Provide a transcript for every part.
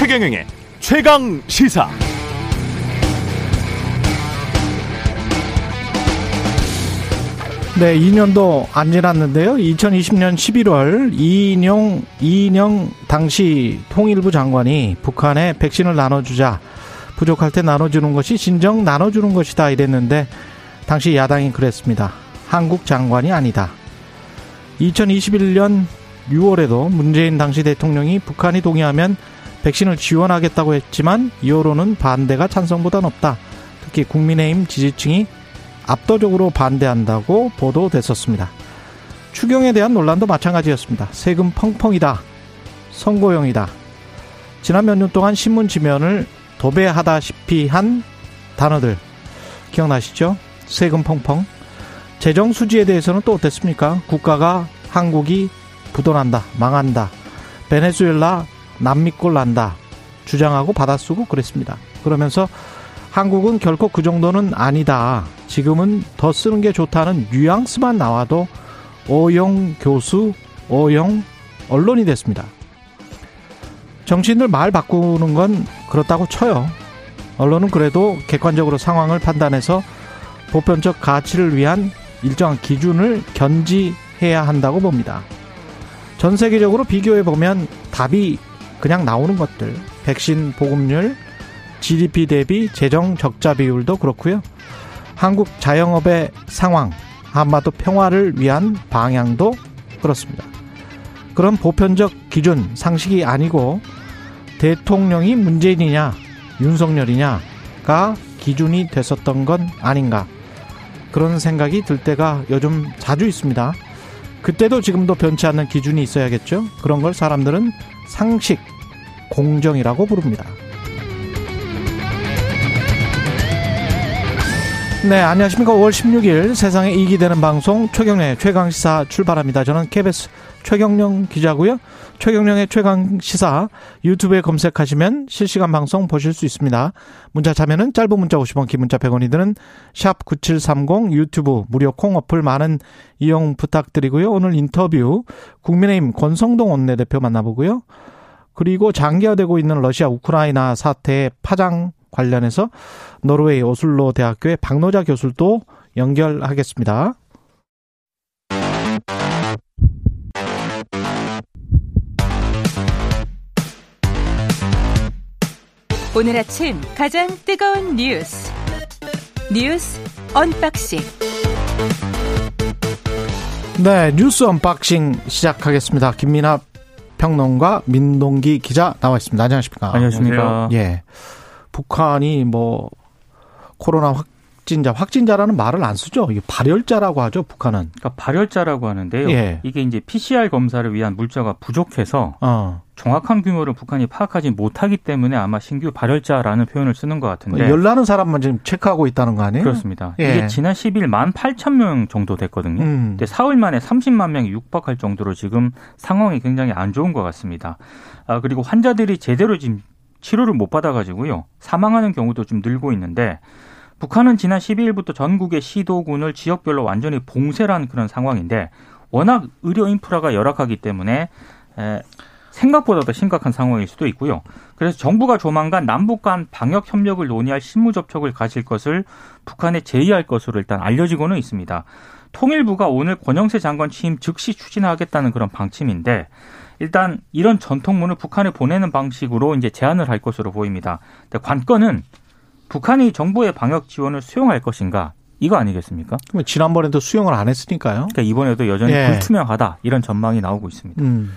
최경영의 최강 시사. 네, 2년도 안 지났는데요. 2020년 11월 이인용 이인영 당시 통일부 장관이 북한에 백신을 나눠주자 부족할 때 나눠주는 것이 진정 나눠주는 것이다 이랬는데 당시 야당이 그랬습니다. 한국 장관이 아니다. 2021년 6월에도 문재인 당시 대통령이 북한이 동의하면 백신을 지원하겠다고 했지만 이후로는 반대가 찬성보다 높다. 특히 국민의힘 지지층이 압도적으로 반대한다고 보도됐었습니다. 추경에 대한 논란도 마찬가지였습니다. 세금 펑펑이다. 선고용이다. 지난 몇 년 동안 신문 지면을 도배하다시피 한 단어들 기억나시죠? 세금 펑펑. 재정 수지에 대해서는 또 어땠습니까? 국가가 한국이 부도난다, 망한다, 베네수엘라 남미꼴 난다 주장하고 받아쓰고 그랬습니다. 그러면서 한국은 결코 그 정도는 아니다. 지금은 더 쓰는 게 좋다는 뉘앙스만 나와도 오용 교수, 오용 언론이 됐습니다. 정치인들 말 바꾸는 건 그렇다고 쳐요. 언론은 그래도 객관적으로 상황을 판단해서 보편적 가치를 위한 일정한 기준을 견지해야 한다고 봅니다. 전 세계적으로 비교해 보면 답이 그냥 나오는 것들, 백신 보급률, GDP 대비 재정 적자 비율도 그렇고요. 한국 자영업의 상황, 한반도 평화를 위한 방향도 그렇습니다. 그런 보편적 기준, 상식이 아니고 대통령이 문재인이냐, 윤석열이냐가 기준이 됐었던 건 아닌가. 그런 생각이 들 때가 요즘 자주 있습니다. 그때도 지금도 변치 않는 기준이 있어야겠죠. 그런 걸 사람들은 상식, 공정이라고 부릅니다. 네, 안녕하십니까. 5월 16일 세상에 이익이 되는 방송 최경련의 최강시사 출발합니다. 저는 KBS 최경령 기자고요. 최경령의 최강 시사 유튜브에 검색하시면 실시간 방송 보실 수 있습니다. 문자 참여는 짧은 문자 50원, 긴 문자 100원이 드는 샵 9730 유튜브 무료 콩 어플 많은 이용 부탁드리고요. 오늘 인터뷰 국민의힘 권성동 원내대표 만나보고요. 그리고 장기화되고 있는 러시아 우크라이나 사태 파장 관련해서 노르웨이 오슬로 대학교의 박노자 교수도 연결하겠습니다. 오늘 아침 가장 뜨거운 뉴스 뉴스 언박싱 네, 뉴스 unboxing 시작하겠습니다. 김민하 평론가 민동기 기자 나와 있습니다. 안녕하십니까? 안녕하십니까? 예. 북한이 뭐 코로나 확 진자 확진자라는 말을 안 쓰죠. 이게 발열자라고 하죠. 북한은. 그러니까 발열자라고 하는데요. 예. 이게 이제 PCR 검사를 위한 물자가 부족해서 어. 정확한 규모를 북한이 파악하지 못하기 때문에 아마 신규 발열자라는 표현을 쓰는 것 같은데 열나는 사람만 지금 체크하고 있다는 거 아니에요? 그렇습니다. 예. 이게 지난 10일 1만 8천 명 정도 됐거든요. 음. 근데 사흘 만에 30만 명이 육박할 정도로 지금 상황이 굉장히 안 좋은 것 같습니다. 아, 그리고 환자들이 제대로 지금 치료를 못 받아가지고요. 사망하는 경우도 좀 늘고 있는데 북한은 지난 12일부터 전국의 시도군을 지역별로 완전히 봉쇄한 그런 상황인데 워낙 의료 인프라가 열악하기 때문에 에, 생각보다 더 심각한 상황일 수도 있고요. 그래서 정부가 조만간 남북 간 방역 협력을 논의할 실무 접촉을 가질 것을 북한에 제의할 것으로 일단 알려지고는 있습니다. 통일부가 오늘 권영세 장관 취임 즉시 추진하겠다는 그런 방침인데 일단 이런 전통문을 북한에 보내는 방식으로 이제 제안을 할 것으로 보입니다. 관건은 북한이 정부의 방역 지원을 수용할 것인가 이거 아니겠습니까? 그러면 지난번에도 수용을 안 했으니까요. 그러니까 이번에도 여전히 예. 불투명하다 이런 전망이 나오고 있습니다. 음.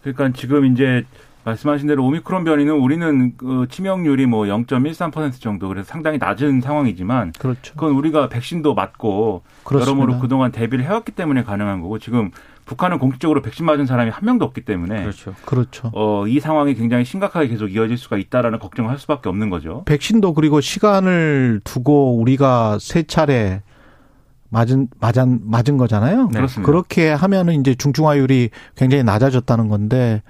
그러니까 지금 이제 말씀하신 대로 오미크론 변이는 우리는 그 치명률이 뭐 0.13% 정도 그래서 상당히 낮은 상황이지만 그렇죠. 그건 우리가 백신도 맞고 그렇습니다. 여러모로 그동안 대비를 해왔기 때문에 가능한 거고 지금 북한은 공식적으로 백신 맞은 사람이 한 명도 없기 때문에 그렇죠. 그렇죠. 어, 이 상황이 굉장히 심각하게 계속 이어질 수가 있다라는 걱정을 할 수밖에 없는 거죠. 백신도 그리고 시간을 두고 우리가 세 차례 맞은 맞은 맞은 거잖아요. 네. 그렇습니다. 그렇게 하면은 이제 중증화율이 굉장히 낮아졌다는 건데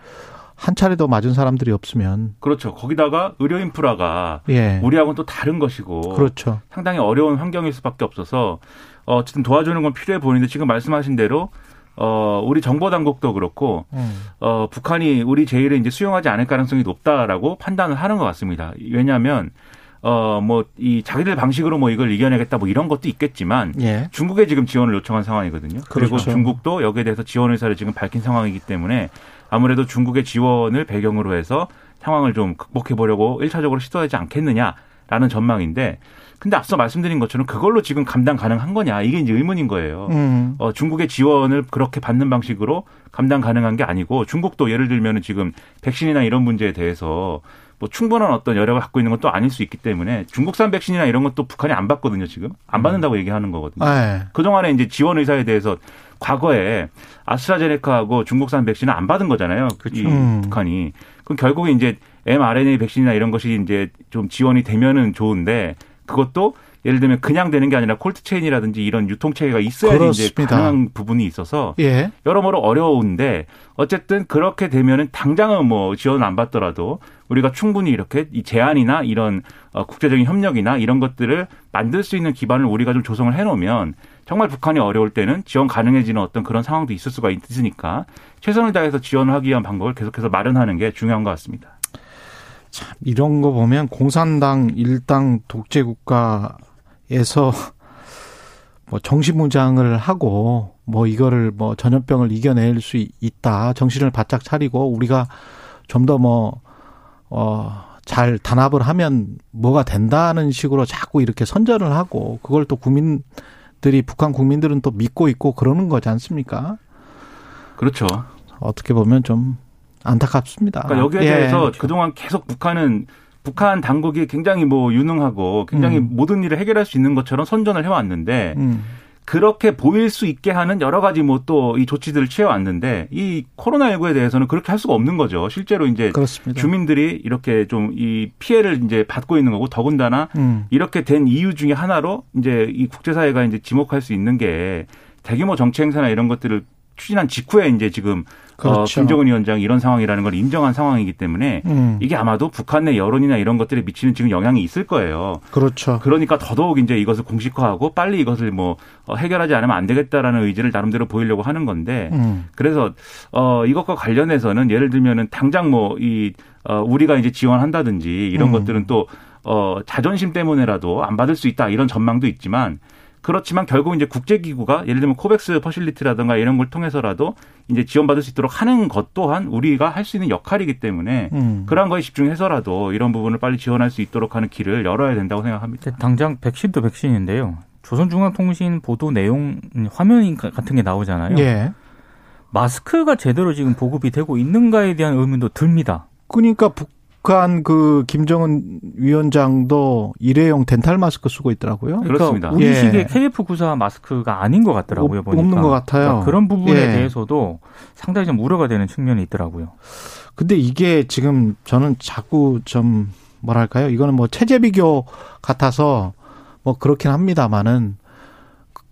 한 차례도 맞은 사람들이 없으면 그렇죠. 거기다가 의료 인프라가 예. 우리하고는 또 다른 것이고 그렇죠. 상당히 어려운 환경일 수밖에 없어서 어, 어쨌든 도와주는 건 필요해 보이는데 지금 말씀하신 대로 어, 우리 정보 당국도 그렇고, 음. 어, 북한이 우리 제의를 이제 수용하지 않을 가능성이 높다라고 판단을 하는 것 같습니다. 왜냐하면, 어, 뭐, 이 자기들 방식으로 뭐 이걸 이겨내겠다 뭐 이런 것도 있겠지만, 예. 중국에 지금 지원을 요청한 상황이거든요. 그리고 그렇죠. 중국도 여기에 대해서 지원 의사를 지금 밝힌 상황이기 때문에 아무래도 중국의 지원을 배경으로 해서 상황을 좀 극복해 보려고 1차적으로 시도하지 않겠느냐라는 전망인데 근데 앞서 말씀드린 것처럼 그걸로 지금 감당 가능한 거냐 이게 이제 의문인 거예요. 음. 어, 중국의 지원을 그렇게 받는 방식으로 감당 가능한 게 아니고 중국도 예를 들면은 지금 백신이나 이런 문제에 대해서 뭐 충분한 어떤 여력을 갖고 있는 것도 아닐 수 있기 때문에 중국산 백신이나 이런 것도 북한이 안 받거든요 지금 안 받는다고 얘기하는 거거든요. 예. 그동안에 이제 지원 의사에 대해서 과거에 아스트라제네카하고 중국산 백신을 안 받은 거잖아요. 이 음. 북한이. 그럼 결국에 이제 mRNA 백신이나 이런 것이 이제 좀 지원이 되면은 좋은데 그것도 예를 들면 그냥 되는 게 아니라 콜드 체인이라든지 이런 유통 체계가 있어야 이제. 가능한 부분이 있어서 예. 여러모로 어려운데 어쨌든 그렇게 되면은 당장은 뭐 지원을 안 받더라도 우리가 충분히 이렇게 이 제안이나 이런 어, 국제적인 협력이나 이런 것들을 만들 수 있는 기반을 우리가 좀 조성을 해 놓으면 정말 북한이 어려울 때는 지원 가능해지는 어떤 그런 상황도 있을 수가 있으니까 최선을 다해서 지원을 하기 위한 방법을 계속해서 마련하는 게 중요한 것 같습니다. 참 이런 거 보면 공산당 일당 독재 국가에서 뭐 정신무장을 하고 뭐 이거를 뭐 전염병을 이겨낼 수 있다. 정신을 바짝 차리고 우리가 좀 더 뭐 어, 잘 단합을 하면 뭐가 된다는 식으로 자꾸 이렇게 선전을 하고 그걸 또 국민들이 북한 국민들은 또 믿고 있고 그러는 거지 않습니까? 그렇죠. 어떻게 보면 좀 안타깝습니다. 그러니까 여기에 예. 대해서 그동안 계속 북한은 북한 당국이 굉장히 뭐 유능하고 굉장히 음. 모든 일을 해결할 수 있는 것처럼 선전을 해왔는데 음. 그렇게 보일 수 있게 하는 여러 가지 뭐 또 이 조치들을 취해왔는데 이 코로나19에 대해서는 그렇게 할 수가 없는 거죠. 실제로 이제 그렇습니다. 주민들이 이렇게 좀 이 피해를 이제 받고 있는 거고 더군다나 음. 이렇게 된 이유 중에 하나로 이제 이 국제사회가 이제 지목할 수 있는 게 대규모 정치 행사나 이런 것들을 추진한 직후에 이제 지금 어, 그렇죠. 김정은 위원장이 이런 상황이라는 걸 인정한 상황이기 때문에 음. 이게 아마도 북한 내 여론이나 이런 것들에 미치는 지금 영향이 있을 거예요. 그렇죠. 그러니까 더더욱 이제 이것을 공식화하고 빨리 이것을 뭐 어, 해결하지 않으면 안 되겠다라는 의지를 나름대로 보이려고 하는 건데 음. 그래서 어 이것과 관련해서는 예를 들면은 당장 뭐이 어, 우리가 이제 지원한다든지 이런 음. 것들은 또 어, 자존심 때문에라도 안 받을 수 있다 이런 전망도 있지만 그렇지만 결국 이제 국제기구가 예를 들면 COVAX Facility라든가 이런 걸 통해서라도 이제 지원받을 수 있도록 하는 것 또한 우리가 할 수 있는 역할이기 때문에 음. 그러한 거에 집중해서라도 이런 부분을 빨리 지원할 수 있도록 하는 길을 열어야 된다고 생각합니다. 당장 백신도 백신인데요. 조선중앙통신 보도 내용 음, 화면 같은 게 나오잖아요. 예. 마스크가 제대로 지금 보급이 되고 있는가에 대한 의문도 듭니다. 그러니까 북 한 그 김정은 위원장도 일회용 덴탈 마스크 쓰고 있더라고요. 그렇습니다. 그러니까 우리식의 예. KF94 마스크가 아닌 것 같더라고요. 없- 보니까. 없는 것 같아요. 그러니까 그런 부분에 예. 대해서도 상당히 좀 우려가 되는 측면이 있더라고요. 근데 이게 지금 저는 자꾸 좀 뭐랄까요? 이거는 뭐 체제 비교 같아서 뭐 그렇긴 합니다만은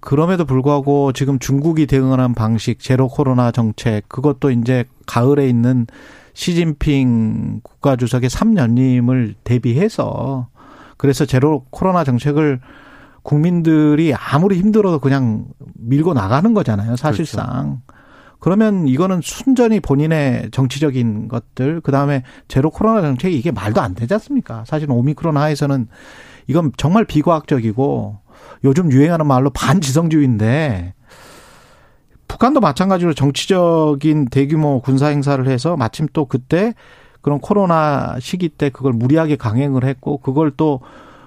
그럼에도 불구하고 지금 중국이 대응하는 방식 제로 코로나 정책 그것도 이제 가을에 있는 시진핑 국가주석의 3년임을 대비해서 그래서 제로 코로나 정책을 국민들이 아무리 힘들어도 그냥 밀고 나가는 거잖아요, 사실상. 그러면 이거는 순전히 본인의 정치적인 것들, 그 다음에 제로 코로나 정책이 이게 말도 안 되지 않습니까? 사실 오미크론 하에서는 이건 정말 비과학적이고 요즘 유행하는 말로 반지성주의인데 북한도 마찬가지로 정치적인 대규모 군사 행사를 해서 마침 또 그때 그런 코로나 시기 때 그걸 무리하게 강행을 했고 그걸 또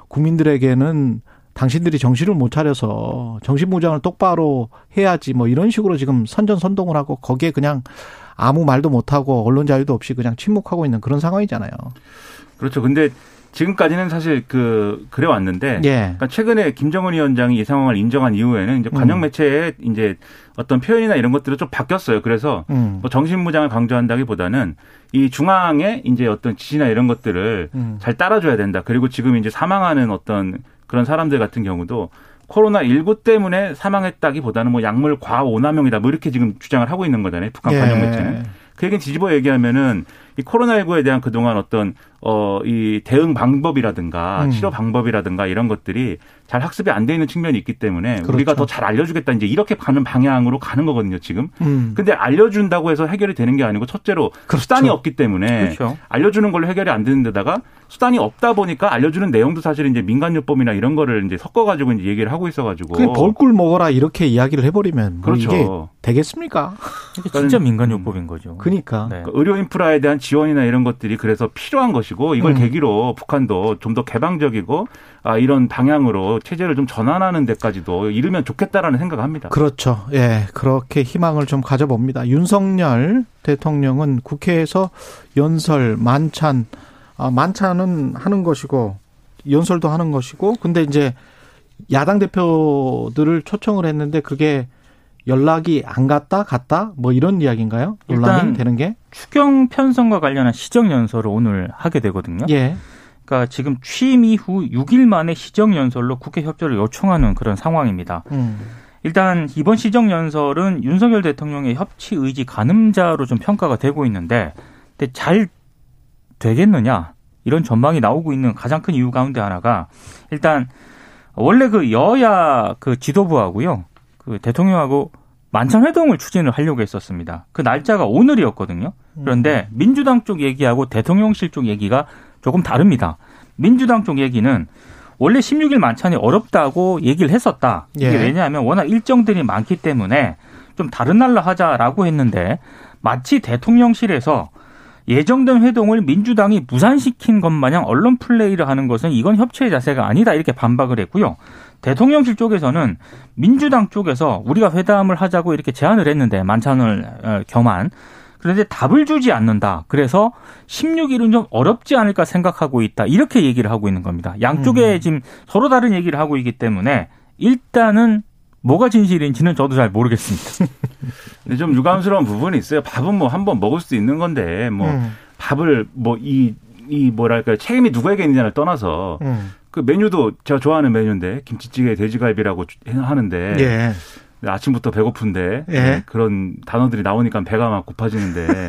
국민들에게는 당신들이 정신을 못 차려서 정신무장을 똑바로 해야지 뭐 이런 식으로 지금 선전선동을 하고 거기에 그냥 아무 말도 못하고 언론 자유도 없이 그냥 침묵하고 있는 그런 상황이잖아요. 그렇죠. 근데 지금까지는 사실 그 그래 왔는데 예. 그러니까 최근에 김정은 위원장이 이 상황을 인정한 이후에는 이제 관영 음. 매체의 이제 어떤 표현이나 이런 것들이 좀 바뀌었어요. 그래서 음. 뭐 정신무장을 강조한다기보다는 이 중앙의 이제 어떤 지시나 이런 것들을 음. 잘 따라줘야 된다. 그리고 지금 이제 사망하는 어떤 그런 사람들 같은 경우도 코로나 19 때문에 사망했다기보다는 뭐 약물 과오남용이다. 뭐 이렇게 지금 주장을 하고 있는 거잖아요. 북한 관영 매체는. 그 얘기는 뒤집어 얘기하면은 이 코로나19에 대한 그동안 어떤 어, 이 대응 방법이라든가 음. 치료 방법이라든가 이런 것들이 잘 학습이 안 돼 있는 측면이 있기 때문에 그렇죠. 우리가 더 잘 알려주겠다 이제 이렇게 가는 방향으로 가는 거거든요 지금. 음. 근데 알려준다고 해서 해결이 되는 게 아니고 첫째로 그렇죠. 수단이 없기 때문에 그렇죠. 알려주는 걸로 해결이 안 되는 데다가 수단이 없다 보니까 알려주는 내용도 사실 이제 민간요법이나 이런 거를 이제 섞어가지고 이제 얘기를 하고 있어가지고. 그냥 벌꿀 먹어라 이렇게 이야기를 해버리면 뭐 그렇죠. 이게 되겠습니까? 이게 진짜 민간요법인 거죠. 그러니까 네. 그러니까 의료 인프라에 대한 지원이나 이런 것들이 그래서 필요한 것이고 이걸 음. 계기로 북한도 좀 더 개방적이고 아, 이런 방향으로 체제를 좀 전환하는 데까지도 이르면 좋겠다라는 생각합니다. 그렇죠. 예, 그렇게 희망을 좀 가져봅니다. 윤석열 대통령은 국회에서 연설, 만찬, 아, 만찬은 하는 것이고 연설도 하는 것이고, 근데 이제 야당 대표들을 초청을 했는데 그게 연락이 안 갔다 갔다 뭐 이런 이야기인가요? 논란이 일단 되는 게? 추경 편성과 관련한 시정 연설을 오늘 하게 되거든요. 예. 그러니까 지금 취임 이후 6일 만에 시정 연설로 국회 협조를 요청하는 그런 상황입니다. 음. 일단 이번 시정 연설은 윤석열 대통령의 협치 의지 가늠자로 좀 평가가 되고 있는데 근데 잘 되겠느냐 이런 전망이 나오고 있는 가장 큰 이유 가운데 하나가 일단 원래 그 여야 그 지도부하고요 그 대통령하고 만찬 회동을 추진을 하려고 했었습니다. 그 날짜가 오늘이었거든요. 그런데 민주당 쪽 얘기하고 대통령실 쪽 얘기가 조금 다릅니다. 민주당 쪽 얘기는 원래 16일 만찬이 어렵다고 얘기를 했었다. 이게 예. 왜냐하면 워낙 일정들이 많기 때문에 좀 다른 날로 하자라고 했는데 마치 대통령실에서 예정된 회동을 민주당이 무산시킨 것 마냥 언론 플레이를 하는 것은 이건 협치의 자세가 아니다 이렇게 반박을 했고요. 대통령실 쪽에서는 민주당 쪽에서 우리가 회담을 하자고 이렇게 제안을 했는데 만찬을 어, 겸한 그런데 답을 주지 않는다. 그래서 16일은 좀 어렵지 않을까 생각하고 있다. 이렇게 얘기를 하고 있는 겁니다. 양쪽에 지금 서로 다른 얘기를 하고 있기 때문에 일단은 뭐가 진실인지는 저도 잘 모르겠습니다. 근데 좀 유감스러운 부분이 있어요. 밥은 뭐 한 번 먹을 수 있는 건데 뭐 음. 밥을 뭐 이 이 뭐랄까 책임이 누구에게 있느냐를 떠나서 음. 그 메뉴도 제가 좋아하는 메뉴인데 김치찌개 돼지갈비라고 주- 하는데 예. 아침부터 배고픈데 예. 네, 그런 단어들이 나오니까 배가 막 고파지는데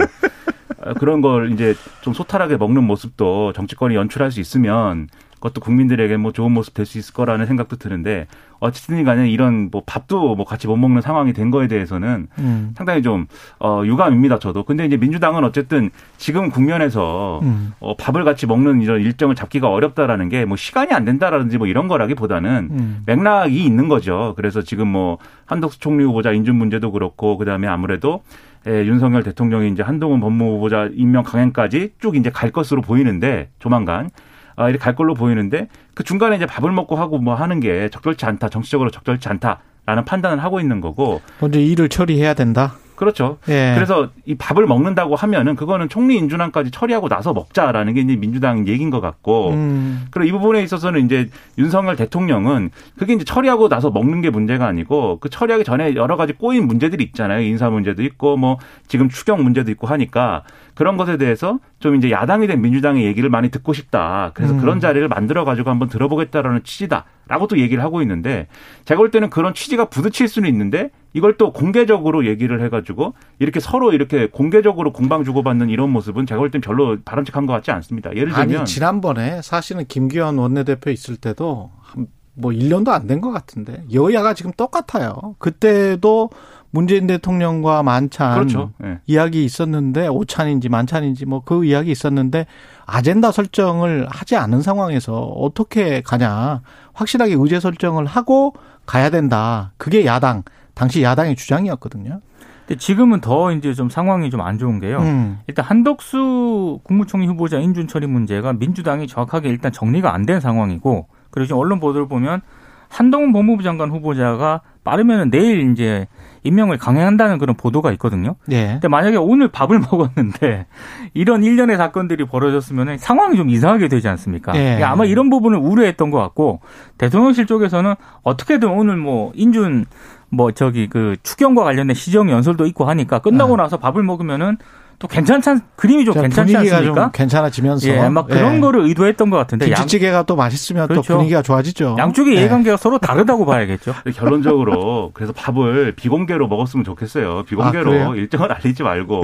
어, 그런 걸 이제 좀 소탈하게 먹는 모습도 정치권이 연출할 수 있으면 그것도 국민들에게 뭐 좋은 모습 될 수 있을 거라는 생각도 드는데 어쨌든 간에 이런 뭐 밥도 뭐 같이 못 먹는 상황이 된 거에 대해서는 음. 상당히 좀 어, 유감입니다 저도. 근데 이제 민주당은 어쨌든 지금 국면에서 음. 어, 밥을 같이 먹는 이런 일정을 잡기가 어렵다라는 게 뭐 시간이 안 된다라든지 뭐 이런 거라기 보다는 음. 맥락이 있는 거죠. 그래서 지금 뭐 한덕수 총리 후보자 인준 문제도 그렇고 그 다음에 아무래도 예, 윤석열 대통령이 이제 한동훈 법무부 후보자 임명 강행까지 쭉 이제 갈 것으로 보이는데 조만간 아, 이렇게 갈 걸로 보이는데 그 중간에 이제 밥을 먹고 하고 뭐 하는 게 적절치 않다. 정치적으로 적절치 않다라는 판단을 하고 있는 거고 먼저 일을 처리해야 된다. 그렇죠. 예. 그래서 이 밥을 먹는다고 하면은 그거는 총리 인준안까지 처리하고 나서 먹자라는 게 이제 민주당 얘기인 것 같고 음. 그리고 이 부분에 있어서는 이제 윤석열 대통령은 그게 이제 처리하고 나서 먹는 게 문제가 아니고 그 처리하기 전에 여러 가지 꼬인 문제들이 있잖아요. 인사 문제도 있고 뭐 지금 추경 문제도 있고 하니까 그런 것에 대해서 좀 이제 야당이 된 민주당의 얘기를 많이 듣고 싶다. 그래서 음. 그런 자리를 만들어 가지고 한번 들어보겠다라는 취지다라고 또 얘기를 하고 있는데 제가 볼 때는 그런 취지가 부딪힐 수는 있는데 이걸 또 공개적으로 얘기를 해가지고 이렇게 서로 이렇게 공개적으로 공방 주고받는 이런 모습은 제가 볼 땐 별로 바람직한 것 같지 않습니다. 예를 들면 아니 지난번에 사실은 김기현 원내대표 있을 때도 한- 뭐 1년도 안 된 것 같은데 여야가 지금 똑같아요. 그때도 문재인 대통령과 만찬 그렇죠. 예. 이야기 있었는데 오찬인지 만찬인지 뭐 그 이야기 있었는데 아젠다 설정을 하지 않은 상황에서 어떻게 가냐 확실하게 의제 설정을 하고 가야 된다. 그게 야당 당시 야당의 주장이었거든요. 근데 지금은 더 이제 좀 상황이 좀 안 좋은 게요. 음. 일단 한덕수 국무총리 후보자 인준 처리 문제가 민주당이 정확하게 일단 정리가 안 된 상황이고 그리고 지금 언론 보도를 보면 한동훈 법무부 장관 후보자가 빠르면 내일 이제 임명을 강행한다는 그런 보도가 있거든요. 예. 근데 만약에 오늘 밥을 먹었는데 이런 일련의 사건들이 벌어졌으면 상황이 좀 이상하게 되지 않습니까? 예. 그러니까 아마 이런 부분을 우려했던 것 같고 대통령실 쪽에서는 어떻게든 오늘 뭐 인준 뭐 저기 그 추경과 관련된 시정 연설도 있고 하니까 끝나고 네. 나서 밥을 먹으면은 또 괜찮찬 그림이 좀 자, 괜찮지 분위기가 않습니까? 좀 괜찮아지면서 예, 막 그런 예. 거를 의도했던 것 같은데 양, 김치찌개가 또 맛있으면 그렇죠. 또 분위기가 좋아지죠. 양쪽의 예. 이해관계가 서로 다르다고 봐야겠죠. 결론적으로 그래서 밥을 비공개로 먹었으면 좋겠어요. 아, 비공개로 그래요? 일정을 알리지 말고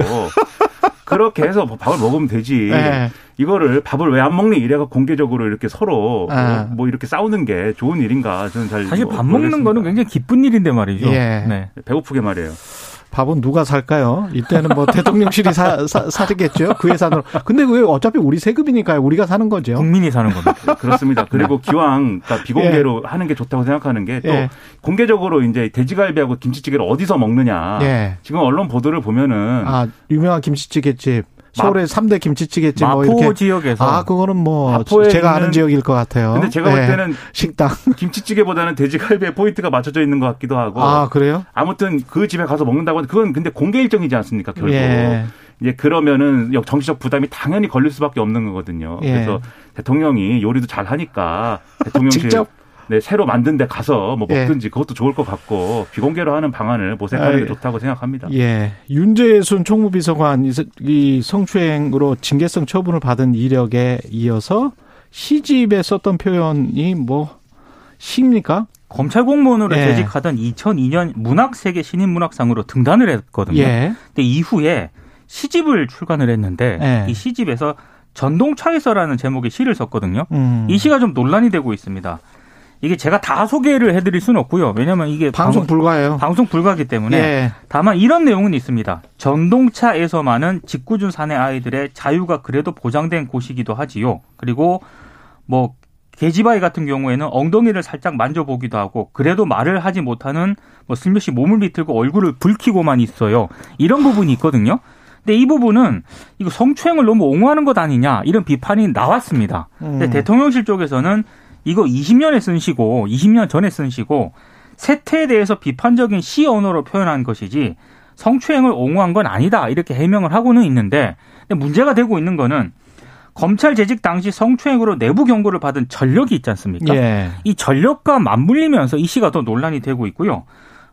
그렇게 해서 밥을 먹으면 되지. 네. 이거를 밥을 왜 안 먹니 이래가 공개적으로 이렇게 서로 아. 뭐 이렇게 싸우는 게 좋은 일인가 저는 잘 사실 뭐밥 먹는 모르겠습니다. 거는 굉장히 기쁜 일인데 말이죠. 예. 네. 배고프게 말이에요. 밥은 누가 살까요? 이때는 뭐 대통령실이 사, 사, 사겠죠? 그 예산으로. 근데 왜 어차피 우리 세금이니까요. 우리가 사는 거죠. 국민이 사는 겁니다. 그렇습니다. 그리고 기왕 그러니까 비공개로 하는 게 좋다고 생각하는 게또 예. 공개적으로 이제 돼지갈비하고 김치찌개를 어디서 먹느냐. 예. 지금 언론 보도를 보면은 아, 유명한 김치찌개집. 서울의 삼대 김치찌개집 뭐 마포 이렇게. 지역에서 아, 그거는 뭐 제가 아는 지역일 것 같아요. 근데 제가 볼 예. 때는 식당. 김치찌개보다는 돼지갈비에 포인트가 맞춰져 있는 것 같기도 하고 아, 그래요? 아무튼 그 집에 가서 먹는다고 하는 그건 근데 공개 일정이지 않습니까 결국 예. 이제 그러면은 역- 정치적 부담이 당연히 걸릴 수밖에 없는 거거든요. 예. 그래서 대통령이 요리도 잘 하니까 대통령실 직접? 네, 새로 만든 데 가서 뭐 예. 먹든지 그것도 좋을 것 같고 비공개로 하는 방안을 모색하는 게 아, 좋다고 생각합니다. 예. 윤재순 총무비서관 이 성추행으로 징계성 처분을 받은 이력에 이어서 시집에 썼던 표현이 뭐 시입니까? 검찰 공무원으로 예. 재직하던 2002년 문학세계 신인문학상으로 등단을 했거든요. 예. 근데 이후에 시집을 출간을 했는데 예. 이 시집에서 전동차에서라는 제목의 시를 썼거든요. 음. 이 시가 좀 논란이 되고 있습니다. 이게 제가 다 소개를 해드릴 수는 없고요. 왜냐하면 이게 방송 불가예요. 방송 불가기 때문에 예. 다만 이런 내용은 있습니다. 전동차에서만은 직구준 사내 아이들의 자유가 그래도 보장된 곳이기도 하지요. 그리고 뭐 계집아이 같은 경우에는 엉덩이를 살짝 만져보기도 하고 그래도 말을 하지 못하는 뭐 슬며시 몸을 비틀고 얼굴을 붉히고만 있어요. 이런 부분이 있거든요. 근데 이 부분은 이거 성추행을 너무 옹호하는 것 아니냐 이런 비판이 나왔습니다. 근데 음. 대통령실 쪽에서는 이거 20년에 쓴 시고 20년 전에 쓴 시고 세태에 대해서 비판적인 시 언어로 표현한 것이지 성추행을 옹호한 건 아니다 이렇게 해명을 하고는 있는데 문제가 되고 있는 거는 검찰 재직 당시 성추행으로 내부 경고를 받은 전력이 있지 않습니까? 예. 이 전력과 맞물리면서 이 시가 더 논란이 되고 있고요.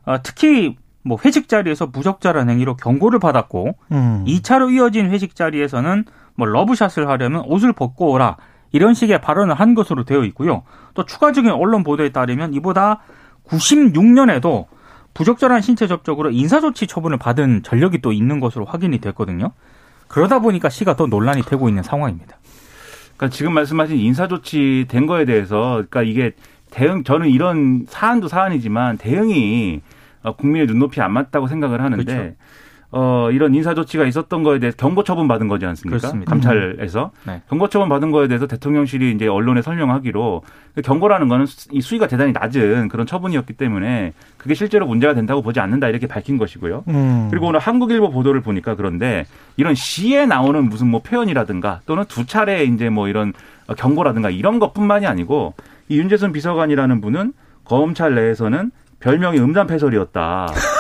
어, 특히 뭐 회식 자리에서 부적절한 행위로 경고를 받았고 음. 2차로 이어진 회식 자리에서는 뭐 러브샷을 하려면 옷을 벗고 오라 이런 식의 발언을 한 것으로 되어 있고요. 또 추가적인 언론 보도에 따르면 이보다 96년에도 부적절한 신체 접촉으로 인사조치 처분을 받은 전력이 또 있는 것으로 확인이 됐거든요. 그러다 보니까 시가 더 논란이 되고 있는 상황입니다. 그러니까 지금 말씀하신 인사조치 된 거에 대해서 그러니까 이게 대응 저는 이런 사안도 사안이지만 대응이 어, 국민의 눈높이 안 맞다고 생각을 하는데 그렇죠. 어, 이런 인사 조치가 있었던 거에 대해서 경고 처분 받은 거지 않습니까? 그렇습니다. 감찰에서 네. 경고 처분 받은 거에 대해서 대통령실이 이제 언론에 설명하기로 그 경고라는 거는 수- 이 수위가 대단히 낮은 그런 처분이었기 때문에 그게 실제로 문제가 된다고 보지 않는다 이렇게 밝힌 것이고요. 음. 그리고 오늘 한국일보 보도를 보니까 그런데 이런 시에 나오는 무슨 뭐 표현이라든가 또는 두 차례 이제 뭐 이런 경고라든가 이런 것뿐만이 아니고 이 윤재선 비서관이라는 분은 검찰 내에서는 별명이 음담패설이었다.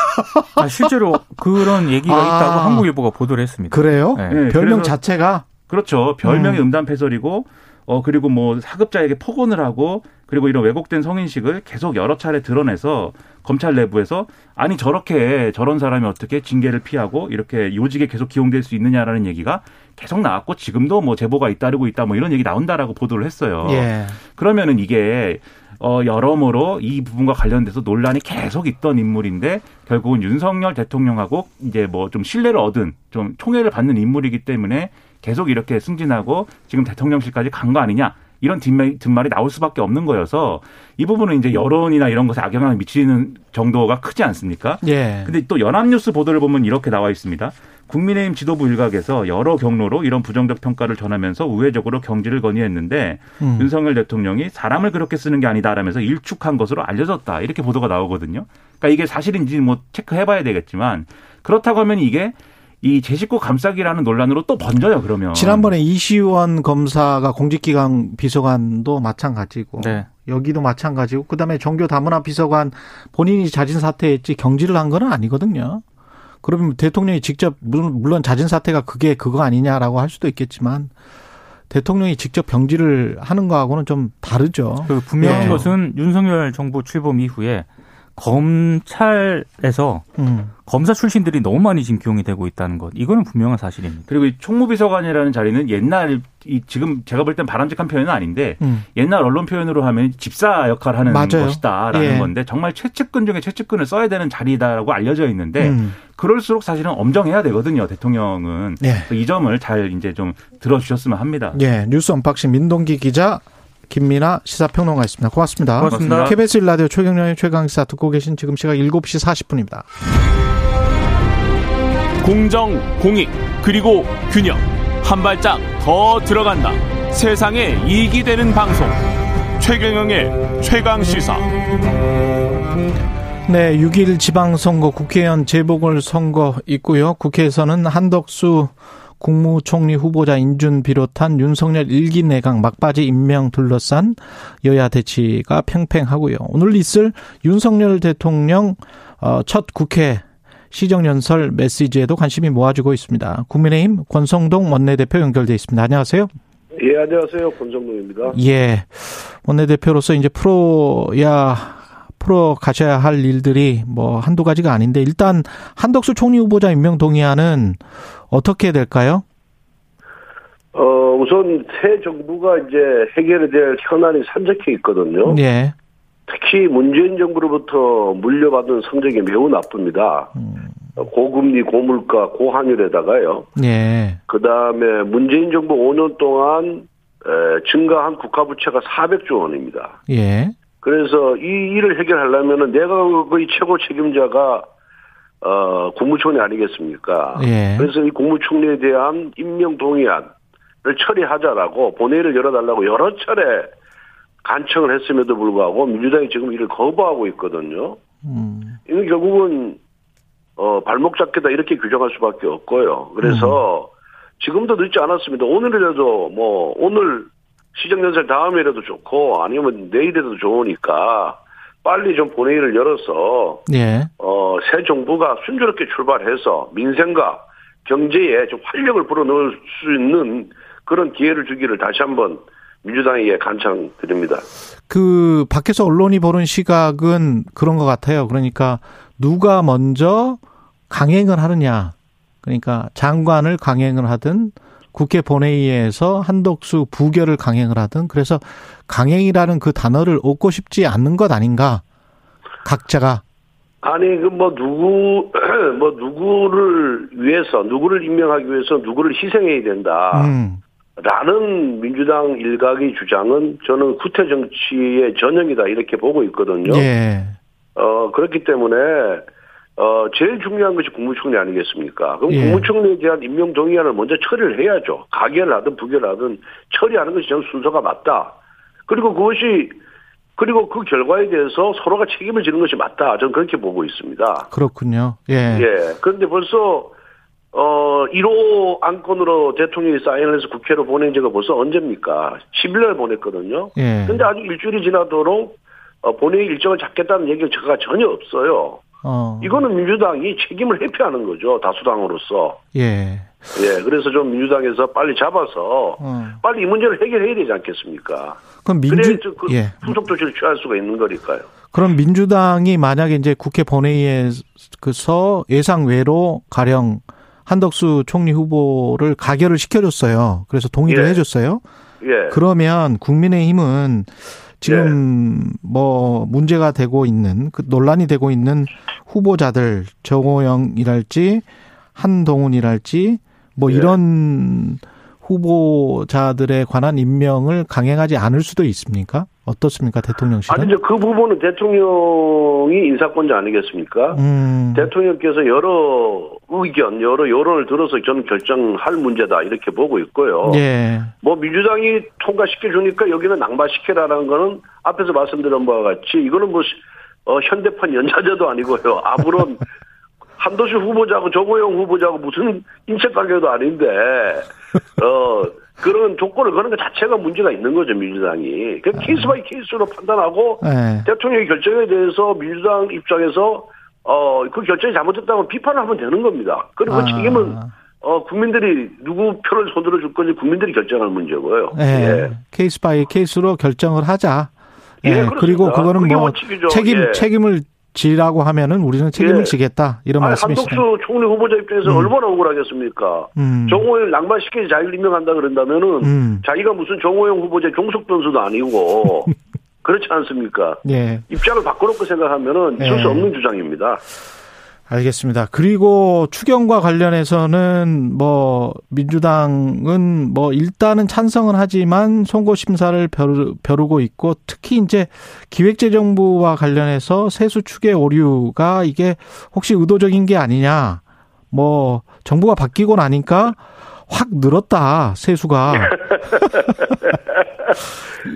아, 실제로 그런 얘기가 아. 있다고 한국일보가 보도를 했습니다. 그래요? 네. 네, 별명 자체가 그렇죠. 별명이 음. 음담패설이고 어 그리고 뭐 사급자에게 폭언을 하고 그리고 이런 왜곡된 성인식을 계속 여러 차례 드러내서 검찰 내부에서 아니 저렇게 저런 사람이 어떻게 징계를 피하고 이렇게 요직에 계속 기용될 수 있느냐라는 얘기가 계속 나왔고 지금도 뭐 제보가 잇따르고 있다 뭐 이런 얘기 나온다라고 보도를 했어요. 예. 그러면은 이게 어 여러모로 이 부분과 관련돼서 논란이 계속 있던 인물인데 결국은 윤석열 대통령하고 이제 뭐 좀 신뢰를 얻은 좀 총애를 받는 인물이기 때문에 계속 이렇게 승진하고 지금 대통령실까지 간 거 아니냐 이런 뒷말, 뒷말이 나올 수밖에 없는 거여서 이 부분은 이제 여론이나 이런 것에 악영향을 미치는 정도가 크지 않습니까? 예. 근데 또 연합뉴스 보도를 보면 이렇게 나와 있습니다. 국민의힘 지도부 일각에서 여러 경로로 이런 부정적 평가를 전하면서 우회적으로 경질을 건의했는데 음. 윤석열 대통령이 사람을 그렇게 쓰는 게 아니다라면서 일축한 것으로 알려졌다 이렇게 보도가 나오거든요. 그러니까 이게 사실인지 뭐 체크해봐야 되겠지만 그렇다고 하면 이게 이제 식구 감싸기라는 논란으로 또 번져요. 그러면 지난번에 이시원 검사가 공직기강 비서관도 마찬가지고 네. 여기도 마찬가지고 그다음에 종교 다문화 비서관 본인이 자진 사퇴했지 경질을 한 건 아니거든요. 그러면 대통령이 직접 물론 자진 사퇴가 그게 그거 아니냐라고 할 수도 있겠지만 대통령이 직접 경질을 하는 거하고는 좀 다르죠. 그 분명한 예. 것은 윤석열 정부 출범 이후에 검찰에서 음. 검사 출신들이 너무 많이 지금 기용이 되고 있다는 것. 이거는 분명한 사실입니다. 그리고 이 총무비서관이라는 자리는 옛날 이 지금 제가 볼 땐 바람직한 표현은 아닌데 음. 옛날 언론 표현으로 하면 집사 역할을 하는 맞아요. 것이다라는 예. 건데 정말 최측근 중에 최측근을 써야 되는 자리다라고 알려져 있는데 음. 그럴수록 사실은 엄정해야 되거든요 대통령은 예. 이 점을 잘 이제 좀 들어주셨으면 합니다. 예, 뉴스 unboxing 민동기 기자 김민하 시사평론가였습니다. 고맙습니다. 고맙습니다. KBS 1라디오 최경영의 최강시사 듣고 계신 지금 시각 7시 40분입니다. 공정, 공익, 그리고 균형. 한 발짝 더 들어간다. 세상에 이익이 되는 방송. 최경영의 최강 시사. 네, 6일 지방선거 국회의원 재보궐선거 있고요. 국회에서는 한덕수 국무총리 후보자 인준 비롯한 윤석열 일기 내각 막바지 임명 둘러싼 여야 대치가 팽팽하고요. 오늘 있을 윤석열 대통령 어, 첫 국회 시정연설 메시지에도 관심이 모아지고 있습니다. 국민의힘 권성동 원내대표 연결돼 있습니다. 안녕하세요. 예, 안녕하세요. 권정동입니다. 예. 원내대표로서 이제 풀어야, 풀어 가셔야 할 일들이 뭐 한두 가지가 아닌데 일단 한덕수 총리 후보자 임명 동의안은 어떻게 될까요? 어, 우선 새 정부가 이제 해결해야 될 현안이 산적해 있거든요. 예. 특히 문재인 정부로부터 물려받은 성적이 매우 나쁩니다. 어, 고금리, 고물가, 고환율에다가요. 예. 그 다음에 문재인 정부 5년 동안 에, 증가한 국가부채가 400조 원입니다. 예. 그래서 이 일을 해결하려면은 내각의 최고 책임자가 어, 국무총리 아니겠습니까? 예. 그래서 이 국무총리에 대한 임명 동의안을 처리하자라고 본회의를 열어달라고 여러 차례 간청을 했음에도 불구하고 민주당이 지금 이를 거부하고 있거든요. 음. 이건 결국은 어, 발목 잡기다 이렇게 규정할 수밖에 없고요. 그래서 지금도 늦지 않았습니다. 오늘이라도 뭐 오늘 시정연설 다음이라도 좋고 아니면 내일이라도 좋으니까 빨리 좀 본회의를 열어서 예. 어, 새 정부가 순조롭게 출발해서 민생과 경제에 좀 활력을 불어넣을 수 있는 그런 기회를 주기를 다시 한번 민주당에게 간청드립니다. 그 밖에서 언론이 보는 시각은 그런 것 같아요. 그러니까 누가 먼저 강행을 하느냐. 그러니까 장관을 강행을 하든 국회 본회의에서 한덕수 부결을 강행을 하든 그래서 강행이라는 그 단어를 얻고 싶지 않는 것 아닌가. 각자가 아니 그 뭐 누구 뭐 누구를 위해서 누구를 임명하기 위해서 누구를 희생해야 된다. 음. 라는 민주당 일각의 주장은 저는 구태 정치의 전형이다 이렇게 보고 있거든요. 예. 어 그렇기 때문에 어 제일 중요한 것이 국무총리 아니겠습니까? 그럼 예. 국무총리에 대한 임명 동의안을 먼저 처리를 해야죠. 가결하든 부결하든 처리하는 것이 저는 순서가 맞다. 그리고 그것이 그리고 그 결과에 대해서 서로가 책임을 지는 것이 맞다. 저는 그렇게 보고 있습니다. 그렇군요. 예. 예. 그런데 벌써 어 1호 안건으로 대통령이 사인을 해서 국회로 보낸 지가 벌써 언제입니까? 10일날 보냈거든요. 예. 근데 아직 일주일이 지나도록 어, 본회의 일정을 잡겠다는 얘기가 제가 전혀 없어요. 어. 이거는 민주당이 책임을 회피하는 거죠. 다수당으로서. 예. 예. 그래서 좀 민주당에서 빨리 잡아서 어. 빨리 이 문제를 해결해야 되지 않겠습니까? 그럼 민주 그 예. 후속 조치를 취할 수가 있는 거니까요. 그럼 민주당이 만약에 이제 국회 본회의에서 예상 외로 가령 한덕수 총리 후보를 가결을 시켜줬어요. 그래서 동의를 예. 해줬어요. 예. 그러면 국민의힘은 지금 뭐 문제가 되고 있는 그 논란이 되고 있는 후보자들 정호영이랄지 한동훈이랄지 뭐 예. 이런 후보자들에 관한 임명을 강행하지 않을 수도 있습니까? 어떻습니까, 대통령실은? 아니, 이제 그 부분은 대통령이 인사권자 아니겠습니까? 음, 대통령께서 여러 의견, 여러 여론을 들어서 저는 결정할 문제다 이렇게 보고 있고요. 예, 뭐 민주당이 통과시켜 주니까 여기는 낭바시켜라라는 거는 앞에서 말씀드린 바와 같이 이거는 뭐 어, 현대판 연좌제도 아니고요. 아무런 한덕수 후보자고 정호영 후보자고 무슨 인과 관계도 아닌데 어 그런 조건을 거는 것 자체가 문제가 있는 거죠 민주당이. 그 case by case로 판단하고 예. 대통령의 결정에 대해서 민주당 입장에서 어 그 결정이 잘못됐다면 비판을 하면 되는 겁니다. 그리고 그 아. 책임은 어 국민들이 누구 표를 손들어 줄 건지 국민들이 결정할 문제고요. 예. case by case로 결정을 하자. 예, 예. 그리고 그거는 뭐. 책임 예. 책임을 지라고 하면은 우리는 책임을 예. 지겠다 이런 아니, 말씀이시네요. 한덕수 총리 후보자 입장에서 음. 얼마나 억울하겠습니까? 음. 정호영 낭만시키지 자기를 임명한다 그런다면은 음. 자기가 무슨 정호영 후보자 종속 변수도 아니고 그렇지 않습니까? 예. 입장을 바꿔놓고 생각하면은 있을 예. 수 없는 주장입니다. 알겠습니다. 그리고 추경과 관련해서는 뭐 민주당은 뭐 일단은 찬성은 하지만 선거 심사를 벼르, 벼르고 있고 특히 이제 기획재정부와 관련해서 세수 추계 오류가 이게 혹시 의도적인 게 아니냐. 뭐 정부가 바뀌고 나니까 확 늘었다 세수가.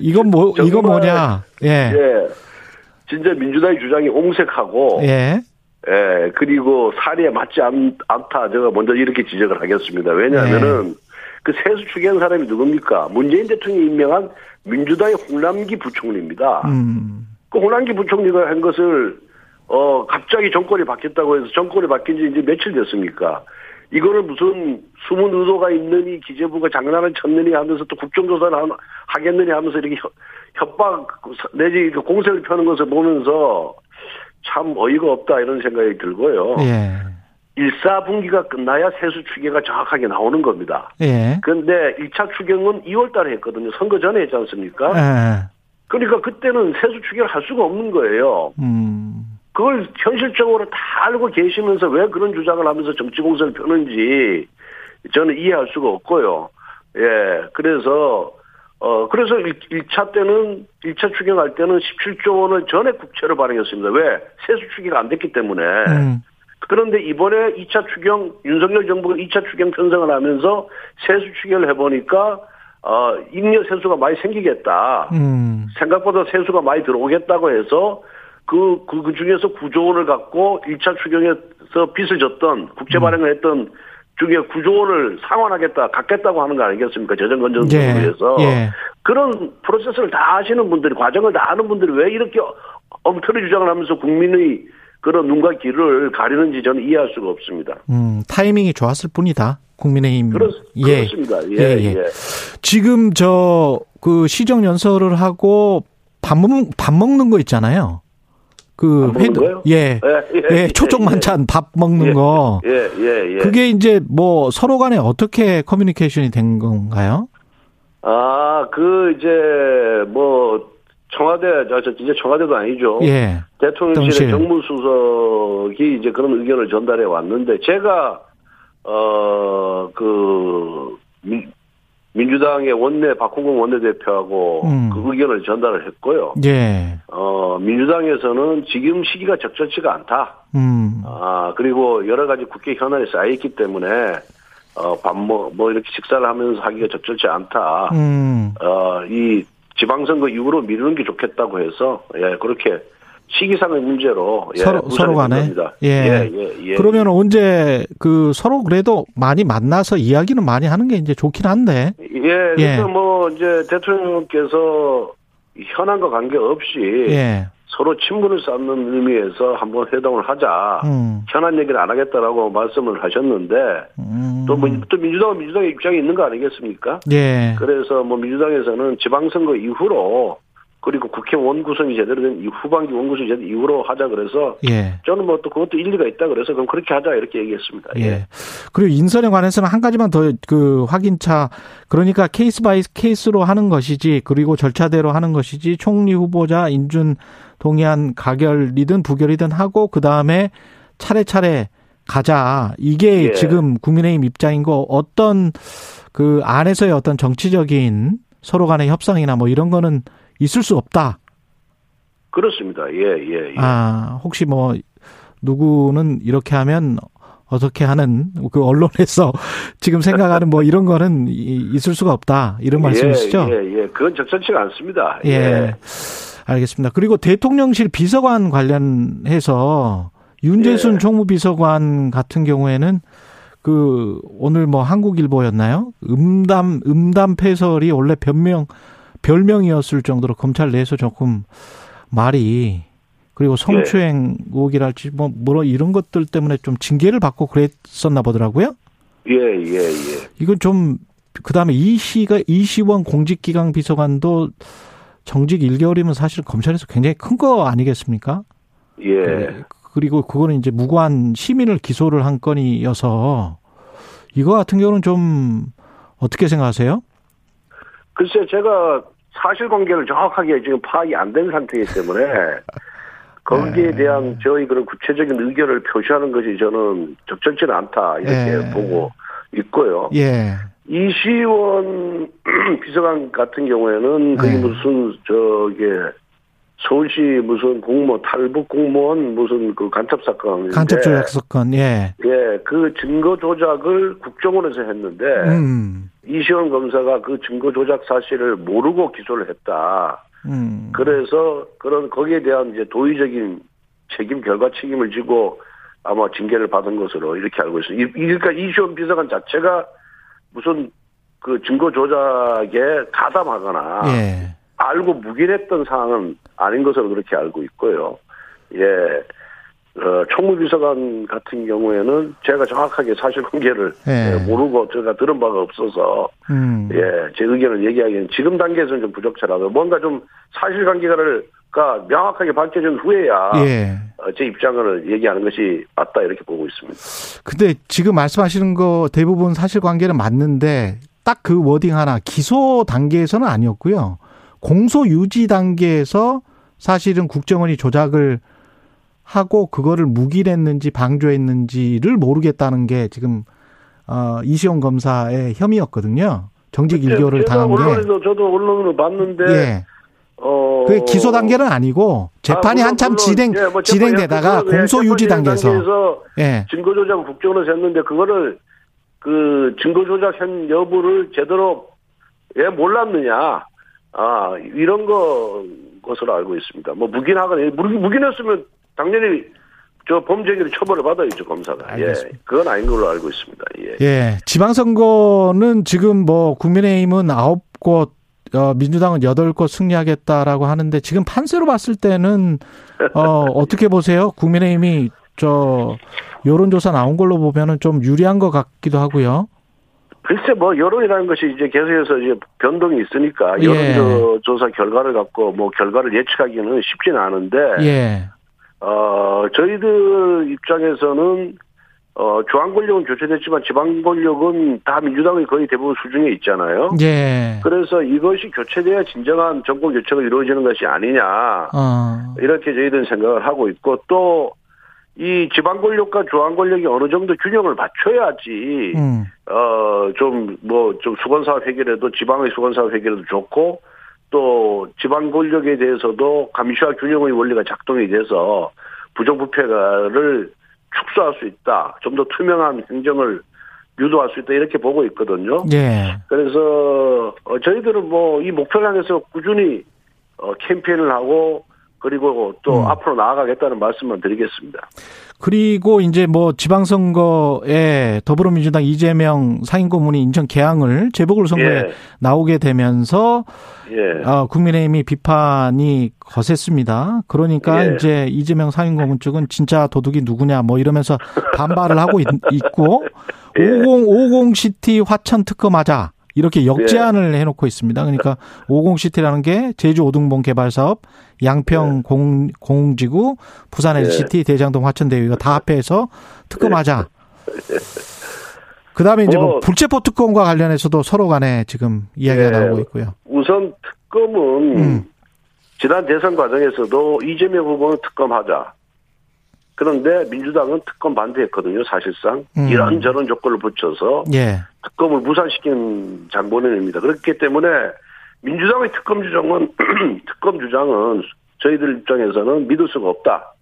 이건 뭐 정말, 뭐냐? 예. 예. 진짜 민주당의 주장이 옹색하고 예. 예, 그리고 사리에 맞지 않, 않다. 제가 먼저 이렇게 지적을 하겠습니다. 왜냐하면은 네. 그 세수 추기한 사람이 누굽니까? 문재인 대통령이 임명한 민주당의 홍남기 부총리입니다. 음. 그 홍남기 부총리가 한 것을 어 갑자기 정권이 바뀌었다고 해서 정권이 바뀐 지 이제 며칠 됐습니까? 이거를 무슨 숨은 의도가 있느니 기재부가 장난을 쳤느니 하면서 또 국정조사를 하- 하겠느니 하면서 이렇게 협- 협박 내지 공세를 펴는 것을 보면서 참 어이가 없다 이런 생각이 들고요. 예. 1사분기가 끝나야 세수 추계가 정확하게 나오는 겁니다. 예. 그런데 1차 추경은 2월 달에 했거든요. 선거 전에 했지 않습니까? 예. 그러니까 그때는 세수 추계를 할 수가 없는 거예요. 음. 그걸 현실적으로 다 알고 계시면서 왜 그런 주장을 하면서 정치 공세를 펴는지 저는 이해할 수가 없고요. 예. 그래서 어 그래서 1, 차 때는 1차 추경할 때는 17조 원을 전액 국채로 발행했습니다. 왜? 세수 추계가 안 됐기 때문에. 음. 그런데 이번에 2차 추경 윤석열 정부가 2차 추경 편성을 하면서 세수 추계를 해보니까 어 잉여 세수가 많이 생기겠다. 음. 생각보다 세수가 많이 들어오겠다고 해서 그, 그, 그 중에서 9조 원을 갖고 1차 추경에서 빚을 졌던 국채 발행을 했던 중에 9조 원을 상환하겠다, 갖겠다고 하는 거 아니겠습니까? 재정 건전성을 예. 위해서. 예. 그런 프로세스를 다 아시는 분들이, 과정을 다 아는 분들이 왜 이렇게 엉터리 주장을 하면서 국민의 그런 눈과 귀를 가리는지 저는 이해할 수가 없습니다. 음. 타이밍이 좋았을 뿐이다. 국민의힘. 그렇, 예. 그렇습니다. 예, 예, 예. 예. 지금 저 그 시정 연설을 하고 밥 먹는 밥 먹는 거 있잖아요. 그 거요? 예. 예, 예, 예, 예, 초청 예. 만찬 밥 먹는 예, 거. 예, 예, 예. 그게 이제 뭐 서로 간에 어떻게 커뮤니케이션이 된 건가요? 아, 그, 이제, 뭐, 청와대, 저, 저, 이제 청와대도 아니죠. 예. 대통령실의. 정무수석이 이제 그런 의견을 전달해 왔는데, 제가, 어, 그, 민, 민주당의 원내, 박홍근 원내대표하고 음. 그 의견을 전달을 했고요. 예. 어, 민주당에서는 지금 시기가 적절치가 않다. 음. 아, 그리고 여러 가지 국회 현안이 쌓여 있기 때문에, 어, 밥, 뭐, 뭐, 이렇게 식사를 하면서 하기가 적절치 않다. 음. 어, 이 지방선거 이후로 미루는 게 좋겠다고 해서, 예, 그렇게 시기상의 문제로, 예, 서로 서로 된 간에. 예. 예, 예, 예. 그러면 언제 그 서로 그래도 많이 만나서 이야기는 많이 하는 게 이제 좋긴 한데. 예, 그래서 예. 뭐, 이제 대통령께서 현안과 관계 없이 예. 서로 친분을 쌓는 의미에서 한번 회동을 하자. 음. 현안 얘기를 안 하겠다라고 말씀을 하셨는데, 음. 또, 뭐, 또 민주당은 민주당의 입장이 있는 거 아니겠습니까? 예. 그래서 뭐 민주당에서는 지방선거 이후로 그리고 국회 원구성이 제대로 된이 후반기 원구성이 제대로 이후로 하자 그래서 예. 저는 뭐 또 그것도 일리가 있다 그래서 그럼 그렇게 하자 이렇게 얘기했습니다. 예. 예. 그리고 인선에 관해서는 한 가지만 더 그 확인차 그러니까 case by case로 하는 것이지 그리고 절차대로 하는 것이지 총리 후보자 인준 동의안 가결이든 부결이든 하고 그 다음에 차례차례 가자 이게 예. 지금 국민의힘 입장인 거 어떤 그 안에서의 어떤 정치적인 서로 간의 협상이나 뭐 이런 거는 있을 수 없다. 그렇습니다. 예, 예, 예. 아, 혹시 뭐, 누구는 이렇게 하면 어떻게 하는 그 언론에서 지금 생각하는 뭐 이런 거는 이- 있을 수가 없다. 이런 말씀이시죠? 예, 예, 예. 그건 적절치가 않습니다. 예. 예. 알겠습니다. 그리고 대통령실 비서관 관련해서 윤재순 예. 총무비서관 같은 경우에는 그 오늘 뭐 한국일보였나요? 음담 음담 패설이 원래 변명 별명이었을 정도로 검찰 내에서 조금 말이 그리고 성추행 의혹이랄지 뭐, 뭐 이런 것들 때문에 좀 징계를 받고 그랬었나 보더라고요. 예, 예, 예. 이건 좀 그다음에 이시가 이시원 공직기강 비서관도 정직 1개월이면 사실 검찰에서 굉장히 큰 거 아니겠습니까? 예. 그리고 그거는 이제 무고한 시민을 기소를 한 건이어서 이거 같은 경우는 좀 어떻게 생각하세요? 글쎄 제가 사실관계를 정확하게 지금 파악이 안 된 상태이기 때문에 거기에 네. 대한 저희 그런 구체적인 의견을 표시하는 것이 저는 적절치는 않다 이렇게 네. 보고 있고요. 예. 이시원 비서관 같은 경우에는 그게 네. 무슨 저게 서울시 무슨 공무원 탈북 공무원 무슨 그 간첩 사건인데 간첩 조작 사건. 예. 예, 그 증거 조작을 국정원에서 했는데 음. 이시원 검사가 그 증거 조작 사실을 모르고 기소를 했다. 음. 그래서 그런 거기에 대한 이제 도의적인 책임 결과 책임을 지고 아마 징계를 받은 것으로 이렇게 알고 있어요. 이- 그러니까 이시원 비서관 자체가 무슨 그 증거 조작에 가담하거나 예. 알고 묵인했던 사항은 아닌 것으로 그렇게 알고 있고요. 예. 어, 총무비서관 같은 경우에는 제가 정확하게 사실관계를 예. 예, 모르고 제가 들은 바가 없어서 음. 예, 제 의견을 얘기하기는 지금 단계에서는 좀 부적절하고 뭔가 좀 사실관계를 가 명확하게 밝혀진 후에야 예. 어, 제 입장을 얘기하는 것이 맞다 이렇게 보고 있습니다. 근데 지금 말씀하시는 거 대부분 사실관계는 맞는데 딱 그 워딩 하나 기소 단계에서는 아니었고요. 공소 유지 단계에서 사실은 국정원이 조작을 하고 그거를 묵인했는지 방조했는지를 모르겠다는 게 지금 어 이시영 검사의 혐의였거든요. 정직 일교를 제가 당한 게. 언론에서 저도 언론으로 봤는데 예. 어 그게 기소 단계는 아니고 재판이 아, 물론, 한참 진행 예, 뭐 재판- 진행되다가 예, 공소 유지 단계에서 단계에서 예. 증거 조작 국정원에서 했는데 그거를 그 증거 조작 현 여부를 제대로 왜 몰랐느냐 아 이런 거 것으로 알고 있습니다. 뭐 묵인하거나 묵- 묵인했으면 당연히 저 범죄행위를 처벌을 받아야죠 검사가. 예, 알겠습니다. 그건 아닌 걸로 알고 있습니다. 예. 예, 지방선거는 지금 뭐 국민의힘은 아홉 곳, 어, 민주당은 여덟 곳 승리하겠다라고 하는데 지금 판세로 봤을 때는 어, 어떻게 보세요? 국민의힘이 저 여론조사 나온 걸로 보면은 좀 유리한 것 같기도 하고요. 글쎄 뭐 여론이라는 것이 이제 계속해서 이제 변동이 있으니까 예. 여론조사 결과를 갖고 뭐 결과를 예측하기는 쉽지는 않은데 예, 어, 저희들 입장에서는, 어, 중앙 권력은 교체됐지만 지방 권력은 다 민주당의 거의 대부분 수중에 있잖아요. 예, 그래서 이것이 교체돼야 진정한 정권 교체가 이루어지는 것이 아니냐. 어, 이렇게 저희들은 생각을 하고 있고 또, 이 지방 권력과 중앙 권력이 어느 정도 균형을 맞춰야지, 음, 어, 좀, 뭐, 좀 수건 사업 해결에도 지방의 수건 사업 해결에도 좋고, 또 지방 권력에 대해서도 감시와 균형의 원리가 작동이 돼서 부정부패를 축소할 수 있다. 좀 더 투명한 행정을 유도할 수 있다. 이렇게 보고 있거든요. 예, 그래서, 어, 저희들은 뭐, 이 목표를 향해서 꾸준히, 어, 캠페인을 하고, 그리고 또 음. 앞으로 나아가겠다는 말씀만 드리겠습니다. 그리고 이제 뭐 지방선거에 더불어민주당 이재명 상임고문이 인천 개항을 재보궐선거에 예, 나오게 되면서 예. 어, 국민의힘이 비판이 거셌습니다. 그러니까 예. 이제 이재명 상임고문 측은 진짜 도둑이 누구냐 뭐 이러면서 반발을 하고 있, 고 예. 5050 시티 화천 특검하자 이렇게 역제안을 해놓고 있습니다. 그러니까 50시티라는 게 제주 오등봉 개발 사업, 양평 공, 공지구, 부산 예. LCT, 대장동 화천대유 이거 다 합해서 특검하자. 그 다음에 이제 뭐뭐 불체포 특검과 관련해서도 서로 간에 지금 이야기가 예. 나오고 있고요. 우선 특검은 음. 지난 대선 과정에서도 이재명 후보는 특검하자. 그런데 민주당은 특검 반대했거든요, 사실상. 음. 이런저런 조건을 붙여서 예. 특검을 무산시킨 장본인입니다. 그렇기 때문에 민주당의 특검 주장은, 특검 주장은 저희들 입장에서는 믿을 수가 없다.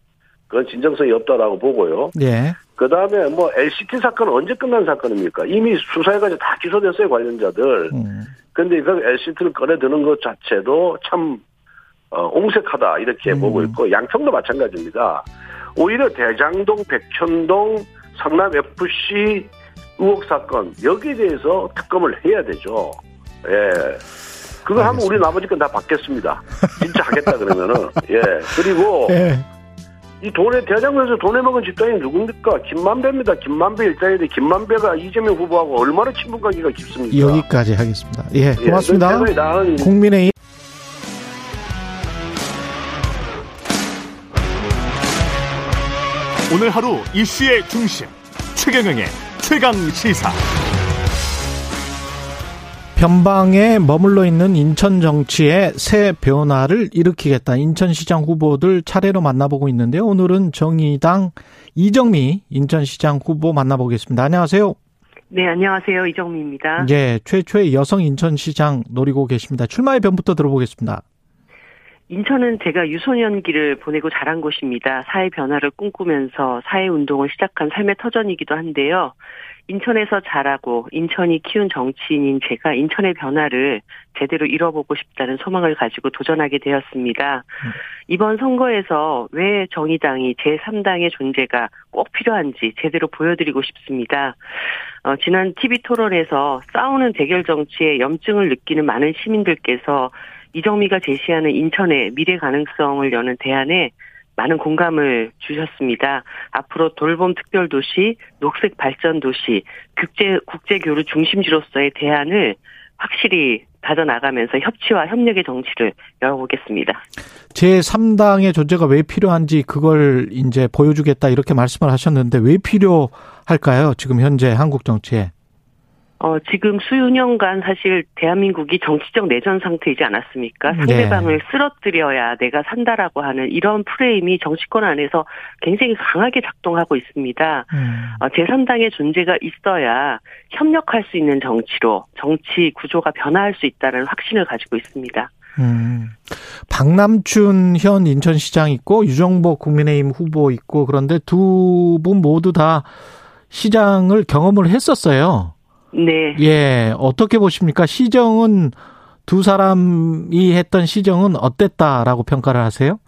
그건 진정성이 없다라고 보고요. 예. 그 다음에 뭐 LCT 사건은 언제 끝난 사건입니까? 이미 수사해가지고 다 기소됐어요, 관련자들. 음. 근데 그 LCT를 꺼내드는 것 자체도 참, 어, 옹색하다, 이렇게 음. 보고 있고, 양평도 마찬가지입니다. 오히려 대장동, 백천동, 성남 FC 의혹 사건, 여기에 대해서 특검을 해야 되죠. 예. 그거 하면 우리 나머지 건 다 받겠습니다. 진짜 하겠다, 그러면은. 예. 그리고, 예. 이 돈에 대장동에서 돈에 먹은 집단이 누굽니까? 김만배입니다. 김만배 일당인데 김만배가 이재명 후보하고 얼마나 친분 관계가 깊습니까? 여기까지 하겠습니다. 예. 예, 고맙습니다. 나은 국민의 오늘 하루 이슈의 중심 최경영의 최강 시사. 변방에 머물러 있는 인천 정치의 새 변화를 일으키겠다. 인천시장 후보들 차례로 만나보고 있는데요. 오늘은 정의당 이정미 인천시장 후보 만나보겠습니다. 안녕하세요. 네, 안녕하세요. 이정미입니다. 예, 최초의 여성 인천시장 노리고 계십니다. 출마의 변부터 들어보겠습니다. 인천은 제가 유소년기를 보내고 자란 곳입니다. 사회 변화를 꿈꾸면서 사회 운동을 시작한 삶의 터전이기도 한데요. 인천에서 자라고 인천이 키운 정치인인 제가 인천의 변화를 제대로 이뤄보고 싶다는 소망을 가지고 도전하게 되었습니다. 이번 선거에서 왜 정의당이 제3당의 존재가 꼭 필요한지 제대로 보여드리고 싶습니다. 어, 지난 TV 토론에서 싸우는 대결 정치에 염증을 느끼는 많은 시민들께서 이정미가 제시하는 인천의 미래 가능성을 여는 대안에 많은 공감을 주셨습니다. 앞으로 돌봄 특별도시, 녹색 발전 도시, 국제 국제 교류 중심지로서의 대안을 확실히 다져나가면서 협치와 협력의 정치를 열어보겠습니다. 제3당의 존재가 왜 필요한지 그걸 이제 보여주겠다 이렇게 말씀을 하셨는데 왜 필요할까요? 지금 현재 한국 정치에. 어, 지금 수년간 사실 대한민국이 정치적 내전 상태이지 않았습니까? 상대방을 네. 쓰러뜨려야 내가 산다라고 하는 이런 프레임이 정치권 안에서 굉장히 강하게 작동하고 있습니다. 음. 어, 제3당의 존재가 있어야 협력할 수 있는 정치로 정치 구조가 변화할 수 있다는 확신을 가지고 있습니다. 음. 박남춘 현 인천시장 있고 유정복 국민의힘 후보 있고 그런데 두 분 모두 다 시장을 경험을 했었어요. 네. 예, 어떻게 보십니까? 시정은 두 사람이 했던 시정은 어땠다라고 평가를 하세요?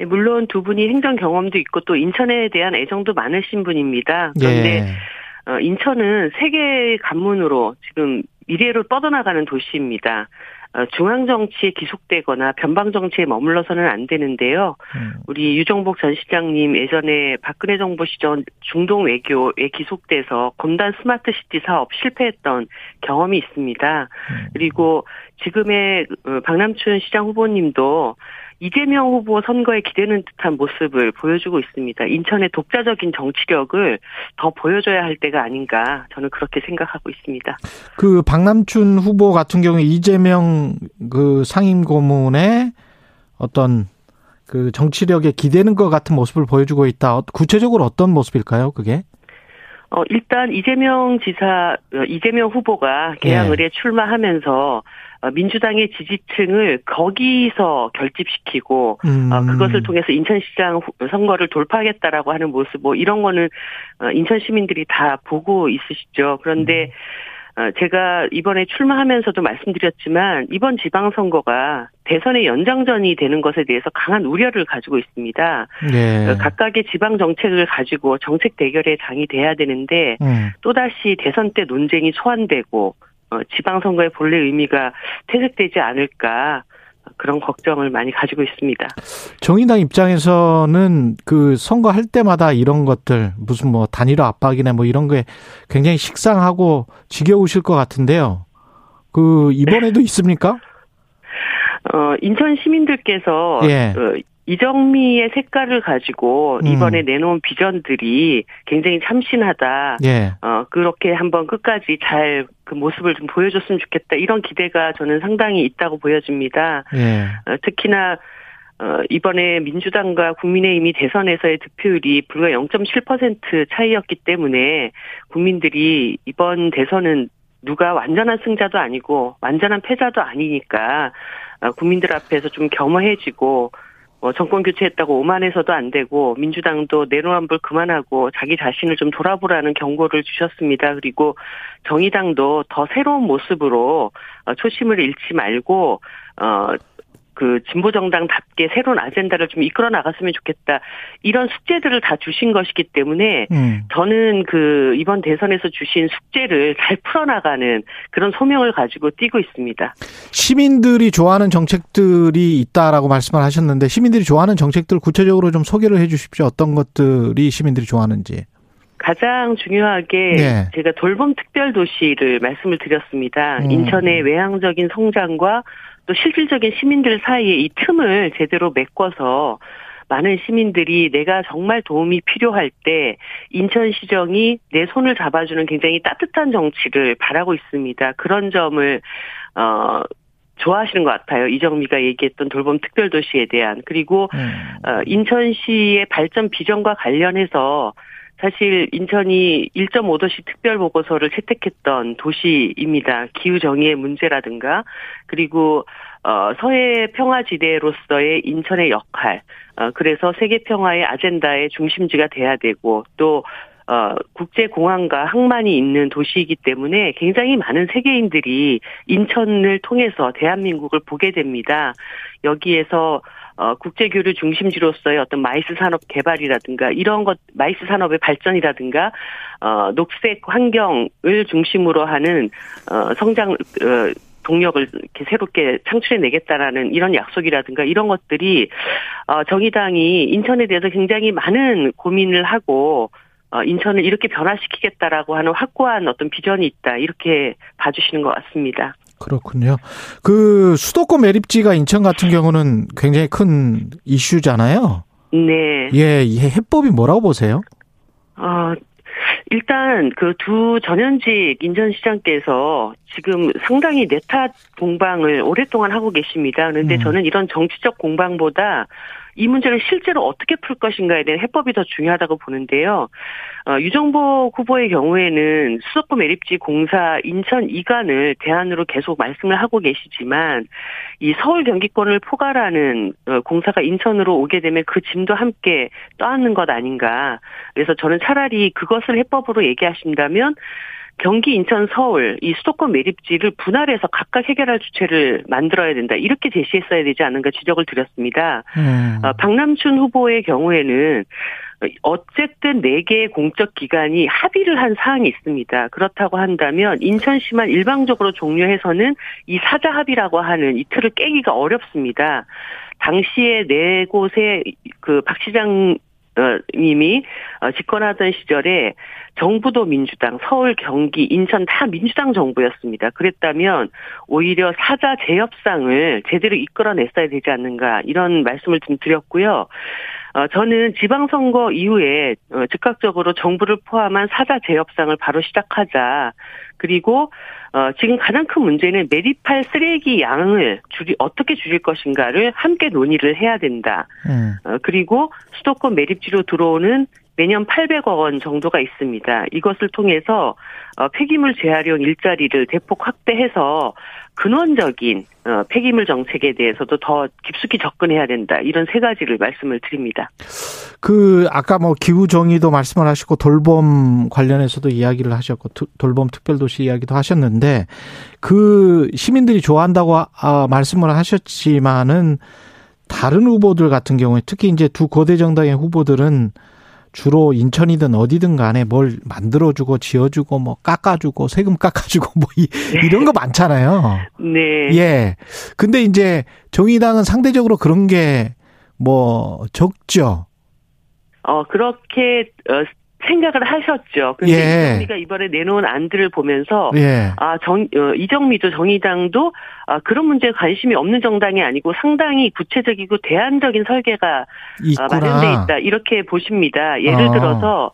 예, 물론 두 분이 행정 경험도 있고 또 인천에 대한 애정도 많으신 분입니다. 그런데 예. 어, 인천은 세계 관문으로 지금 미래로 뻗어나가는 도시입니다. 어, 중앙 정치에 기속되거나 변방 정치에 머물러서는 안 되는데요. 음. 우리 유정복 전 시장님 예전에 박근혜 정부 시절 중동 외교에 기속돼서 검단 스마트 시티 사업 실패했던 경험이 있습니다. 음. 그리고 지금의 어, 박남춘 시장 후보님도 이재명 후보 선거에 기대는 듯한 모습을 보여주고 있습니다. 인천의 독자적인 정치력을 더 보여줘야 할 때가 아닌가 저는 그렇게 생각하고 있습니다. 그 박남춘 후보 같은 경우에 이재명 그 상임 고문의 어떤 그 정치력에 기대는 것 같은 모습을 보여주고 있다. 구체적으로 어떤 모습일까요? 그게? 어, 일단 이재명 지사, 어, 이재명 후보가 개항을에 예. 출마하면서 어, 민주당의 지지층을 거기서 결집시키고 음. 어, 그것을 통해서 인천시장 선거를 돌파하겠다라고 하는 모습 뭐 이런 거는 어, 인천 시민들이 다 보고 있으시죠. 그런데 음. 제가 이번에 출마하면서도 말씀드렸지만 이번 지방선거가 대선의 연장전이 되는 것에 대해서 강한 우려를 가지고 있습니다. 네. 각각의 지방 정책을 가지고 정책 대결의 장이 돼야 되는데 음. 또다시 대선 때 논쟁이 소환되고 어, 지방선거의 본래 의미가 퇴색되지 않을까 그런 걱정을 많이 가지고 있습니다. 정의당 입장에서는 그 선거할 때마다 이런 것들 무슨 뭐 단일화 압박이나 뭐 이런 게 굉장히 식상하고 지겨우실 것 같은데요. 그 이번에도 있습니까? 어 인천 시민들께서 예. 그 이정미의 색깔을 가지고 음. 이번에 음. 내놓은 비전들이 굉장히 참신하다. 예. 어, 그렇게 한번 끝까지 잘 그 모습을 좀 보여줬으면 좋겠다. 이런 기대가 저는 상당히 있다고 보여집니다. 예. 어, 특히나 어, 이번에 민주당과 국민의힘이 대선에서의 득표율이 불과 0.7% 차이였기 때문에 국민들이 이번 대선은 누가 완전한 승자도 아니고 완전한 패자도 아니니까 어, 국민들 앞에서 좀 겸허해지고 뭐 정권 교체했다고 오만해서도 안 되고 민주당도 내로남불 그만하고 자기 자신을 좀 돌아보라는 경고를 주셨습니다. 그리고 정의당도 더 새로운 모습으로 어, 초심을 잃지 말고 어 그 진보 정당답게 새로운 아젠다를 좀 이끌어 나갔으면 좋겠다. 이런 숙제들을 다 주신 것이기 때문에 음. 저는 그 이번 대선에서 주신 숙제를 잘 풀어나가는 그런 소명을 가지고 뛰고 있습니다. 시민들이 좋아하는 정책들이 있다라고 말씀을 하셨는데 시민들이 좋아하는 정책들 구체적으로 좀 소개를 해 주십시오. 어떤 것들이 시민들이 좋아하는지. 가장 중요하게 네. 제가 돌봄 특별 도시를 말씀을 드렸습니다. 음. 인천의 외향적인 성장과 또 실질적인 시민들 사이에 이 틈을 제대로 메꿔서 많은 시민들이 내가 정말 도움이 필요할 때 인천시정이 내 손을 잡아주는 굉장히 따뜻한 정치를 바라고 있습니다. 그런 점을 어 좋아하시는 것 같아요. 이정미가 얘기했던 돌봄 특별도시에 대한 그리고 음. 어, 인천시의 발전 비전과 관련해서 사실 인천이 1.5도시 특별 보고서를 채택했던 도시입니다. 기후 정의의 문제라든가 그리고 어 서해 평화 지대로서의 인천의 역할 어 그래서 세계 평화의 아젠다의 중심지가 돼야 되고 또 어, 국제공항과 항만이 있는 도시이기 때문에 굉장히 많은 세계인들이 인천을 통해서 대한민국을 보게 됩니다. 여기에서 어, 국제교류 중심지로서의 어떤 MICE 산업 개발이라든가 이런 것, MICE 산업의 발전이라든가, 어, 녹색 환경을 중심으로 하는, 어, 성장, 어, 동력을 이렇게 새롭게 창출해내겠다라는 이런 약속이라든가 이런 것들이, 어, 정의당이 인천에 대해서 굉장히 많은 고민을 하고, 어, 인천을 이렇게 변화시키겠다라고 하는 확고한 어떤 비전이 있다. 이렇게 봐주시는 것 같습니다. 그렇군요. 그 수도권 매립지가 인천 같은 경우는 굉장히 큰 이슈잖아요. 네. 예, 이 해법이 뭐라고 보세요? 어, 일단 그 두 전현직 인천시장께서 지금 상당히 내탓 공방을 오랫동안 하고 계십니다. 그런데 음. 저는 이런 정치적 공방보다 이 문제를 실제로 어떻게 풀 것인가에 대한 해법이 더 중요하다고 보는데요. 어, 유정복 후보의 경우에는 수도권 매립지 공사 인천 이관을 대안으로 계속 말씀을 하고 계시지만 이 서울 경기권을 포괄하는 어, 공사가 인천으로 오게 되면 그 짐도 함께 떠안는 것 아닌가. 그래서 저는 차라리 그것을 해법으로 얘기하신다면 경기, 인천, 서울 이 수도권 매립지를 분할해서 각각 해결할 주체를 만들어야 된다 이렇게 제시했어야 되지 않은가 지적을 드렸습니다. 음. 어, 박남춘 후보의 경우에는 어쨌든 네 개의 공적 기관이 합의를 한 사항이 있습니다. 그렇다고 한다면 인천시만 일방적으로 종료해서는 이 사자 합의라고 하는 이 틀을 깨기가 어렵습니다. 당시에 네 곳의 그 박 시장 님이 어, 집권하던 시절에 정부도 민주당, 서울, 경기, 인천 다 민주당 정부였습니다. 그랬다면 오히려 사자 재협상을 제대로 이끌어냈어야 되지 않는가 이런 말씀을 좀 드렸고요. 어, 저는 지방선거 이후에 어, 즉각적으로 정부를 포함한 사자 재협상을 바로 시작하자. 그리고 어, 지금 가장 큰 문제는 매립할 쓰레기 양을 줄이 어떻게 줄일 것인가를 함께 논의를 해야 된다. 음. 어, 그리고 수도권 매립지로 들어오는 매년 800억 원 정도가 있습니다. 이것을 통해서 어, 폐기물 재활용 일자리를 대폭 확대해서 근원적인 어, 폐기물 정책에 대해서도 더 깊숙이 접근해야 된다. 이런 세 가지를 말씀을 드립니다. 그 아까 뭐 기후 정의도 말씀을 하시고 돌봄 관련해서도 이야기를 하셨고 돌봄 특별도시 이야기도 하셨는데 그 시민들이 좋아한다고 아, 말씀을 하셨지만은 다른 후보들 같은 경우에 특히 이제 두 거대 정당의 후보들은 주로 인천이든 어디든 간에 뭘 만들어주고 지어주고 뭐 깎아주고 세금 깎아주고 뭐 이, 이런 거 많잖아요. 네. 예. 근데 이제 정의당은 상대적으로 그런 게 뭐 적죠. 어 그렇게 어, 생각을 하셨죠. 근데 예. 이정미가 이번에 내놓은 안들을 보면서 예. 아 정 어, 이정미도 정의당도 아, 그런 문제에 관심이 없는 정당이 아니고 상당히 구체적이고 대안적인 설계가 어, 마련돼 있다 이렇게 보십니다. 예를 어. 들어서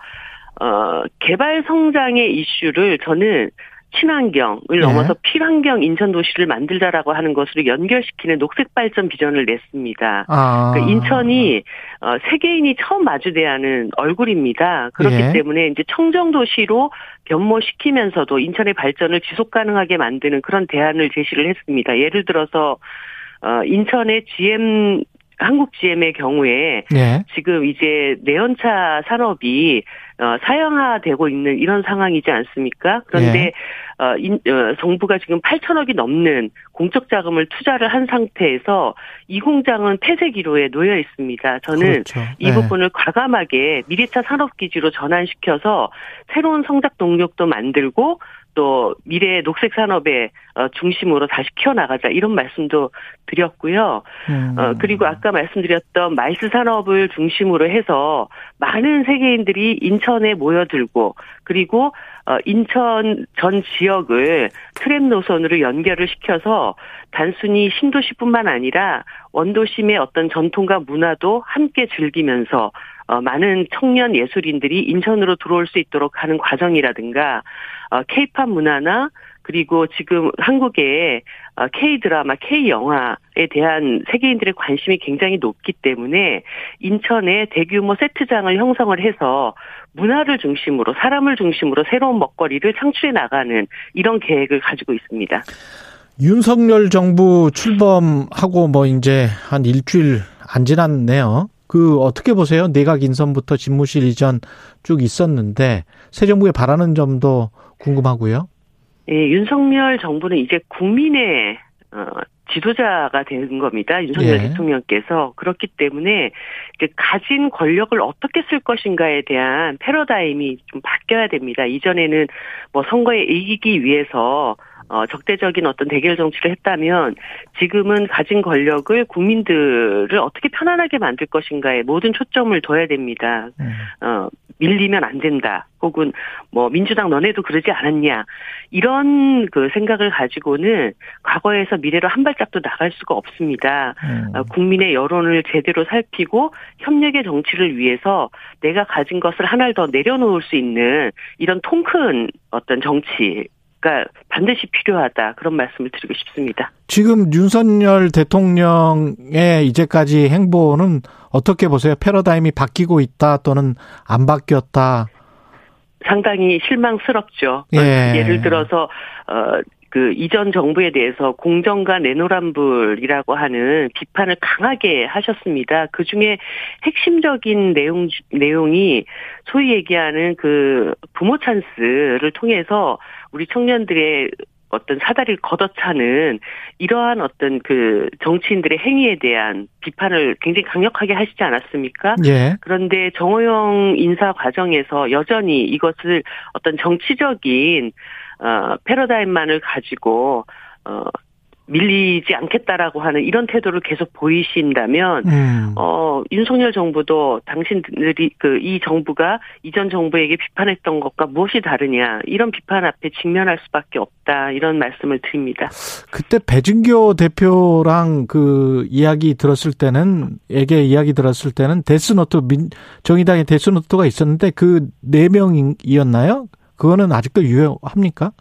어 개발 성장의 이슈를 저는 친환경을 네. 넘어서 필환경 인천 도시를 만들자라고 하는 것으로 연결시키는 녹색 발전 비전을 냈습니다. 아. 그러니까 인천이 어, 세계인이 처음 마주대하는 얼굴입니다. 그렇기 예. 때문에 이제 청정 도시로 변모시키면서도 인천의 발전을 지속 가능하게 만드는 그런 대안을 제시를 했습니다. 예를 들어서 어, 인천의 GM 한국 GM의 경우에 네. 지금 이제 내연차 산업이 어, 사형화되고 있는 이런 상황이지 않습니까? 그런데 네. 어, 인, 어, 정부가 지금 8천억이 넘는 공적 자금을 투자를 한 상태에서 이 공장은 폐쇄 기로에 놓여 있습니다. 저는 그렇죠. 이 네. 부분을 과감하게 미래차 산업 기지로 전환시켜서 새로운 성장 동력도 만들고 또 미래 녹색 산업에 어, 중심으로 다시 키워나가자 이런 말씀도 드렸고요. 음. 어, 그리고 아까 말씀드렸던 MICE 산업을 중심으로 해서 많은 세계인들이 인천에 모여들고 그리고 어, 인천 전 지역을 트램 노선으로 연결을 시켜서 단순히 신도시뿐만 아니라 원도심의 어떤 전통과 문화도 함께 즐기면서 어, 많은 청년 예술인들이 인천으로 들어올 수 있도록 하는 과정이라든가 어, 케이팝 문화나 그리고 지금 한국의 K 어, 드라마, K 영화에 대한 세계인들의 관심이 굉장히 높기 때문에 인천에 대규모 세트장을 형성을 해서 문화를 중심으로 사람을 중심으로 새로운 먹거리를 창출해 나가는 이런 계획을 가지고 있습니다. 윤석열 정부 출범하고 뭐 이제 한 일주일 안 지났네요. 그 어떻게 보세요? 내각 인선부터 집무실 이전 쭉 있었는데 새 정부에 바라는 점도 궁금하고요. 예, 윤석열 정부는 이제 국민의 어, 지도자가 된 겁니다. 윤석열 예. 대통령께서 그렇기 때문에 이제 가진 권력을 어떻게 쓸 것인가에 대한 패러다임이 좀 바뀌어야 됩니다. 이전에는 뭐 선거에 이기기 위해서 어, 적대적인 어떤 대결 정치를 했다면 지금은 가진 권력을 국민들을 어떻게 편안하게 만들 것인가에 모든 초점을 둬야 됩니다. 음. 어, 밀리면 안 된다. 혹은 뭐 민주당 너네도 그러지 않았냐. 이런 그 생각을 가지고는 과거에서 미래로 한 발짝도 나갈 수가 없습니다. 음. 어, 국민의 여론을 제대로 살피고 협력의 정치를 위해서 내가 가진 것을 하나를 더 내려놓을 수 있는 이런 통큰 어떤 정치 가 반드시 필요하다 그런 말씀을 드리고 싶습니다. 지금 윤석열 대통령의 이제까지 행보는 어떻게 보세요? 패러다임이 바뀌고 있다 또는 안 바뀌었다? 상당히 실망스럽죠. 예. 예를 들어서 어, 그 이전 정부에 대해서 공정과 내노란불이라고 하는 비판을 강하게 하셨습니다. 그 중에 핵심적인 내용 내용이 소위 얘기하는 그 부모 찬스를 통해서 우리 청년들의 어떤 사다리를 걷어차는 이러한 어떤 그 정치인들의 행위에 대한 비판을 굉장히 강력하게 하시지 않았습니까? 예. 그런데 정호영 인사 과정에서 여전히 이것을 어떤 정치적인 어 패러다임만을 가지고 어 밀리지 않겠다라고 하는 이런 태도를 계속 보이신다면 음. 어 윤석열 정부도 당신들이 그 이 정부가 이전 정부에게 비판했던 것과 무엇이 다르냐 이런 비판 앞에 직면할 수밖에 없다 이런 말씀을 드립니다. 그때 배진교 대표랑 그 이야기 들었을 때는 에게 이야기 들었을 때는 death note 민 정의당의 death note가 있었는데 그 네 명이었나요? 그거는 아직도 유효합니까?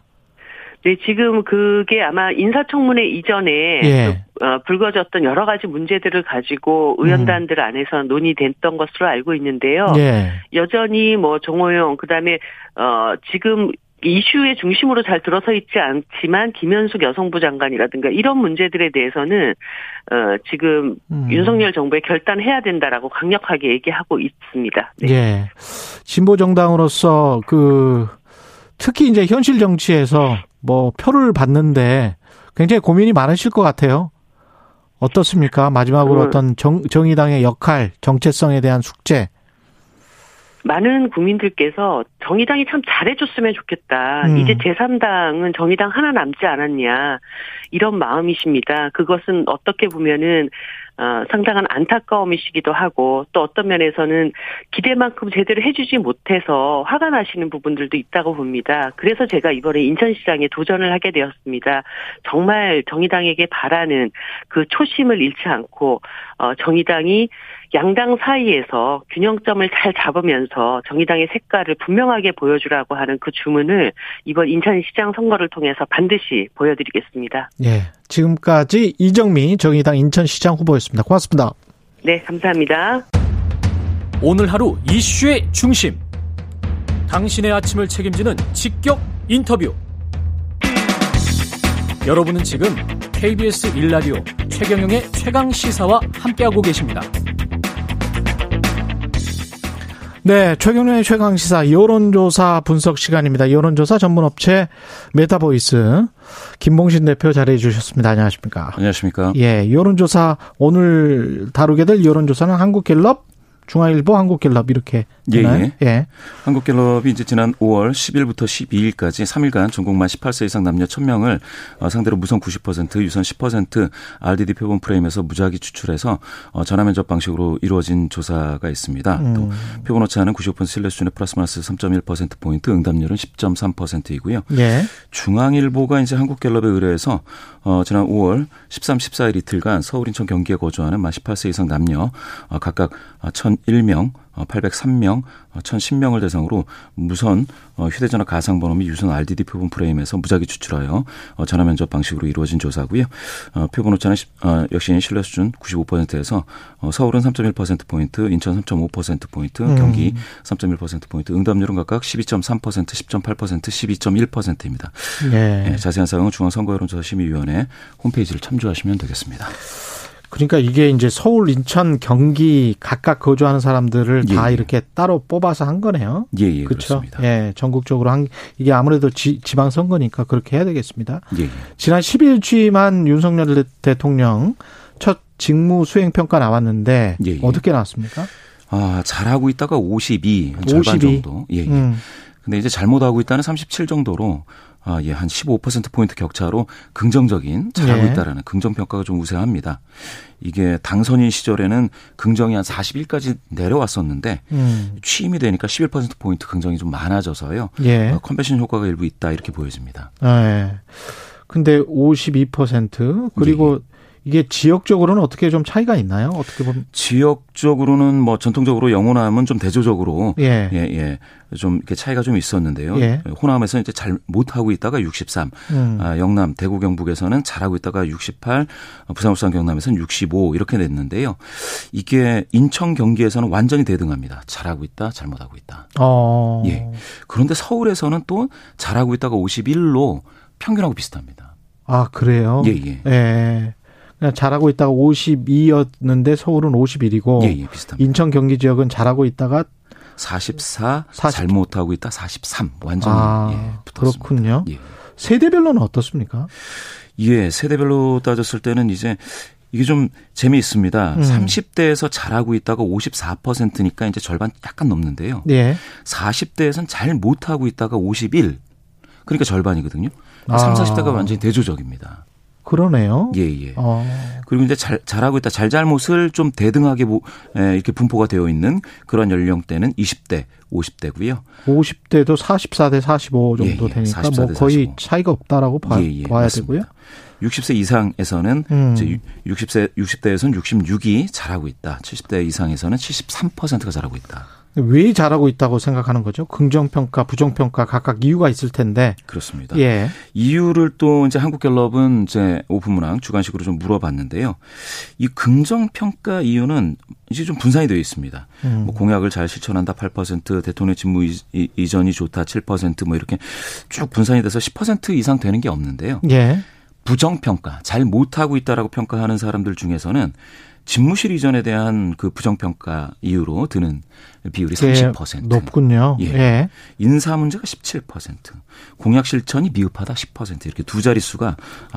네, 지금 그게 아마 인사청문회 이전에 예. 그, 어, 불거졌던 여러 가지 문제들을 가지고 의원단들 음. 안에서 논의됐던 것으로 알고 있는데요. 예. 여전히 뭐 정호영 그다음에 어 지금 이슈의 중심으로 잘 들어서 있지 않지만 김현숙 여성부 장관이라든가 이런 문제들에 대해서는 어 지금 음. 윤석열 정부에 결단해야 된다라고 강력하게 얘기하고 있습니다. 네. 예. 진보 정당으로서 그 특히 이제 현실 정치에서 뭐 표를 받는데 굉장히 고민이 많으실 것 같아요. 어떻습니까? 마지막으로 음. 어떤 정, 정의당의 역할, 정체성에 대한 숙제. 많은 국민들께서 정의당이 참 잘해줬으면 좋겠다. 음. 이제 제3당은 정의당 하나 남지 않았냐. 이런 마음이십니다. 그것은 어떻게 보면은 어, 상당한 안타까움이시기도 하고 또 어떤 면에서는 기대만큼 제대로 해주지 못해서 화가 나시는 부분들도 있다고 봅니다. 그래서 제가 이번에 인천시장에 도전을 하게 되었습니다. 정말 정의당에게 바라는 그 초심을 잃지 않고 어, 정의당이 양당 사이에서 균형점을 잘 잡으면서 정의당의 색깔을 분명하게 보여주라고 하는 그 주문을 이번 인천시장 선거를 통해서 반드시 보여드리겠습니다. 예. 지금까지 이정미 정의당 인천시장 후보였습니다. 고맙습니다. 네, 감사합니다. 오늘 하루 이슈의 중심. 당신의 아침을 책임지는 직격 인터뷰. 여러분은 지금 KBS 일라디오 최경영의 최강 시사와 함께하고 계십니다. 네, 최경영의 최강 시사 여론조사 분석 시간입니다. 여론조사 전문업체 메타보이스 김봉신 대표 자리해 주셨습니다. 안녕하십니까? 안녕하십니까? 예, 여론조사 오늘 다루게 될 여론조사는 한국갤럽 중앙일보, 한국갤럽 이렇게 되나요? 예, 예. 예. 한국갤럽이 이제 지난 5월 10일부터 12일까지 3일간 전국 만 18세 이상 남녀 1000명을 어, 상대로 무선 90%, 유선 10% RDD 표본 프레임에서 무작위 추출해서 어, 전화 면접 방식으로 이루어진 조사가 있습니다. 음. 또 표본 오차는 95% 신뢰 수준의 플러스 마이너스 3.1% 포인트, 응답률은 10.3%이고요. 예. 중앙일보가 이제 한국갤럽에 의뢰해서 어, 지난 5월 13, 14일 이틀간 서울, 인천, 경기에 거주하는 만 18세 이상 남녀 어, 각각 1,001명, 803명, 1,010명을 대상으로 무선 어, 휴대전화 가상번호 및 유선 RDD 표본 프레임에서 무작위 추출하여 어, 전화 면접 방식으로 이루어진 조사고요. 어, 표본 오차는 역시 신뢰 수준 95%에서 서울은 3.1% 포인트, 인천 3.5% 포인트, 음. 경기 3.1% 포인트, 응답률은 각각 12.3%, 10.8%, 12.1%입니다. 네. 네, 자세한 사항은 중앙선거여론조사심의위원회 홈페이지를 참조하시면 되겠습니다. 그러니까 이게 이제 서울, 인천, 경기 각각 거주하는 사람들을 예, 다 예. 이렇게 따로 뽑아서 한 거네요. 예, 예, 그렇죠. 그렇습니다. 예, 전국적으로 한 이게 아무래도 지, 방 선거니까 그렇게 해야 되겠습니다. 예, 예. 지난 10일 취임한 윤석열 대통령 첫 직무 수행 평가 나왔는데 예, 예. 어떻게 나왔습니까? 아, 잘하고 있다가 52, 52. 절반 정도. 예, 예. 음. 근데 이제 잘못하고 있다는 37 정도로 아, 예, 한 15%포인트 격차로 긍정적인 잘하고 예. 있다라는 긍정평가가 좀 우세합니다. 이게 당선인 시절에는 긍정이 한 41까지 내려왔었는데 음. 취임이 되니까 11%포인트 긍정이 좀 많아져서요. 예. 어, 컨벤션 효과가 일부 있다 이렇게 보여집니다. 아, 예. 근데 52% 그리고 예. 이게 지역적으로는 어떻게 좀 차이가 있나요? 어떻게 보면 지역적으로는 뭐 전통적으로 영호남은 좀 대조적으로 예, 예, 예. 좀 이렇게 차이가 좀 있었는데요. 예. 호남에서 이제 잘 못하고 있다가 63, 음. 아, 영남, 대구, 경북에서는 잘하고 있다가 68, 부산, 울산, 경남에서는 65 이렇게 냈는데요. 이게 인천, 경기에서는 완전히 대등합니다. 잘하고 있다, 잘못하고 있다. 어. 예. 그런데 서울에서는 또 잘하고 있다가 51로 평균하고 비슷합니다. 아, 그래요? 예, 예. 예. 잘하고 있다가 52였는데 서울은 51이고 예, 예, 인천 경기 지역은 잘하고 있다가 44, 40. 잘못하고 있다 43 완전히 아, 예, 그렇군요. 예. 세대별로는 어떻습니까? 예, 세대별로 따졌을 때는 이제 이게 좀 재미있습니다. 음. 30대에서 잘하고 있다가 54%니까 이제 절반 약간 넘는데요. 예. 40대에서는 잘 못하고 있다가 51. 그러니까 절반이거든요. 아. 30, 40대가 완전히 대조적입니다. 그러네요. 예, 예. 어. 그리고 이제 잘, 잘하고 있다. 잘잘못을 좀 대등하게 에, 이렇게 분포가 되어 있는 그런 연령대는 20대, 50대고요. 50대도 44대 45 정도 예, 예. 되니까 뭐 거의 45. 차이가 없다라고 봐, 예, 예, 봐야 맞습니다. 되고요. 60세 이상에서는 음. 이제 60세 60대에서는 66이 잘하고 있다. 70대 이상에서는 73%가 잘하고 있다. 왜 잘하고 있다고 생각하는 거죠? 긍정평가, 부정평가 각각 이유가 있을 텐데. 그렇습니다. 예. 이유를 또 이제 한국갤럽은 이제 오픈문항 주관식으로 좀 물어봤는데요. 이 긍정평가 이유는 이제 좀 분산이 되어 있습니다. 음. 뭐 공약을 잘 실천한다 8%, 대통령 직무 이전이 좋다 7%뭐 이렇게 쭉 분산이 돼서 10% 이상 되는 게 없는데요. 예. 부정평가, 잘 못하고 있다라고 평가하는 사람들 중에서는 집무실 이전에 대한 그 부정평가 이유로 드는 비율이 예, 30%. 높군요. 예. 예. 인사 문제가 17%. 공약 실천이 미흡하다 10% 이렇게 두 자릿수가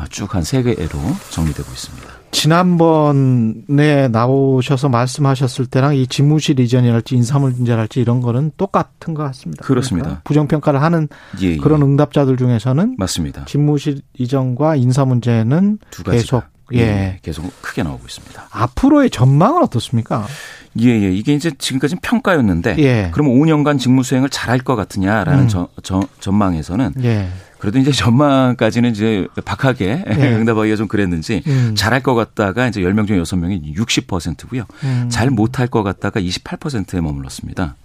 쭉 한 세 개로 정리되고 있습니다. 지난번에 나오셔서 말씀하셨을 때랑 이 집무실 이전이랄지 인사 문제랄지 이런 거는 똑같은 것 같습니다. 그렇습니다. 그러니까 부정평가를 하는 예, 예. 그런 응답자들 중에서는 맞습니다. 집무실 이전과 인사 문제는 계속 예. 예. 계속 크게 나오고 있습니다. 앞으로의 전망은 어떻습니까? 예, 예. 이게 이제 지금까지는 평가였는데 예. 그럼 5년간 직무 수행을 잘할 것 같으냐라는 음. 저, 저, 전망에서는 예. 그래도 이제 전망까지는 이제 박하게 예. 응답하기가 좀 그랬는지 음. 잘할 것 같다가 이제 10명 중에 6명이 60%고요. 음. 잘 못할 것 같다가 28%에 머물렀습니다.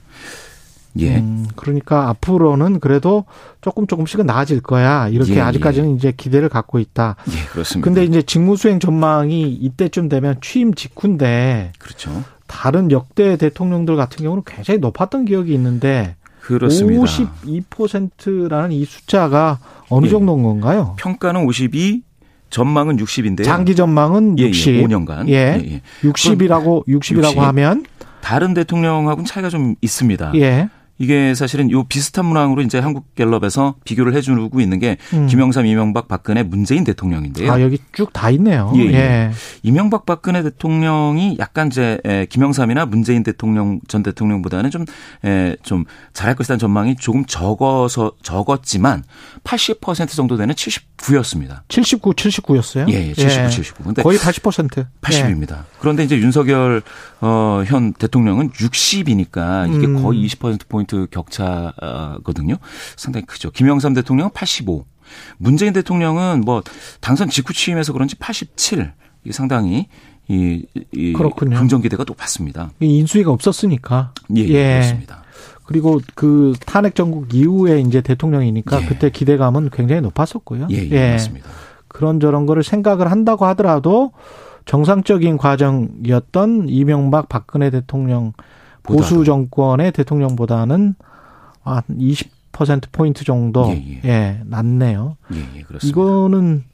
예. 음, 그러니까 앞으로는 그래도 조금 조금씩은 나아질 거야. 이렇게 예, 아직까지는 예. 이제 기대를 갖고 있다. 예, 그렇습니다. 근데 이제 직무 수행 전망이 이때쯤 되면 취임 직후인데. 그렇죠. 다른 역대 대통령들 같은 경우는 굉장히 높았던 기억이 있는데. 그렇습니다. 52%라는 이 숫자가 어느 예. 정도인 건가요? 평가는 52, 전망은 60인데요. 장기 전망은 60. 예, 5년간. 예. 예. 예. 60이라고 60이라고 60. 하면 다른 대통령하고는 차이가 좀 있습니다. 예. 이게 사실은 요 비슷한 문항으로 이제 한국갤럽에서 비교를 해주고 있는 게 음. 김영삼, 이명박, 박근혜, 문재인 대통령인데요. 아 여기 쭉 다 있네요. 예, 예. 예. 이명박, 박근혜 대통령이 약간 이제 김영삼이나 문재인 대통령 전 대통령보다는 좀좀 좀 잘할 것이라는 전망이 조금 적어서 적었지만 80% 정도 되는 79였습니다. 79, 79였어요? 예, 예 79, 예. 79. 근데 거의 80%. 80입니다. 예. 그런데 이제 윤석열 어, 현 대통령은 60이니까 이게 음. 거의 20% 포인트 격차거든요. 상당히 크죠. 김영삼 대통령은 85. 문재인 대통령은 뭐 당선 직후 취임해서 그런지 87. 이게 상당히 이, 이 그렇군요. 긍정 기대가 높았습니다. 인수위가 없었으니까. 예, 예. 그렇습니다. 그리고 그 탄핵 정국 이후에 이제 대통령이니까 예. 그때 기대감은 굉장히 높았었고요. 예, 예, 예. 맞습니다. 그런 저런 거를 생각을 한다고 하더라도 정상적인 과정이었던 이명박 박근혜 대통령 보수 정권의 대통령보다는 한 20% 포인트 정도 예, 예. 예 낮네요. 예, 예, 그렇습니다. 이거는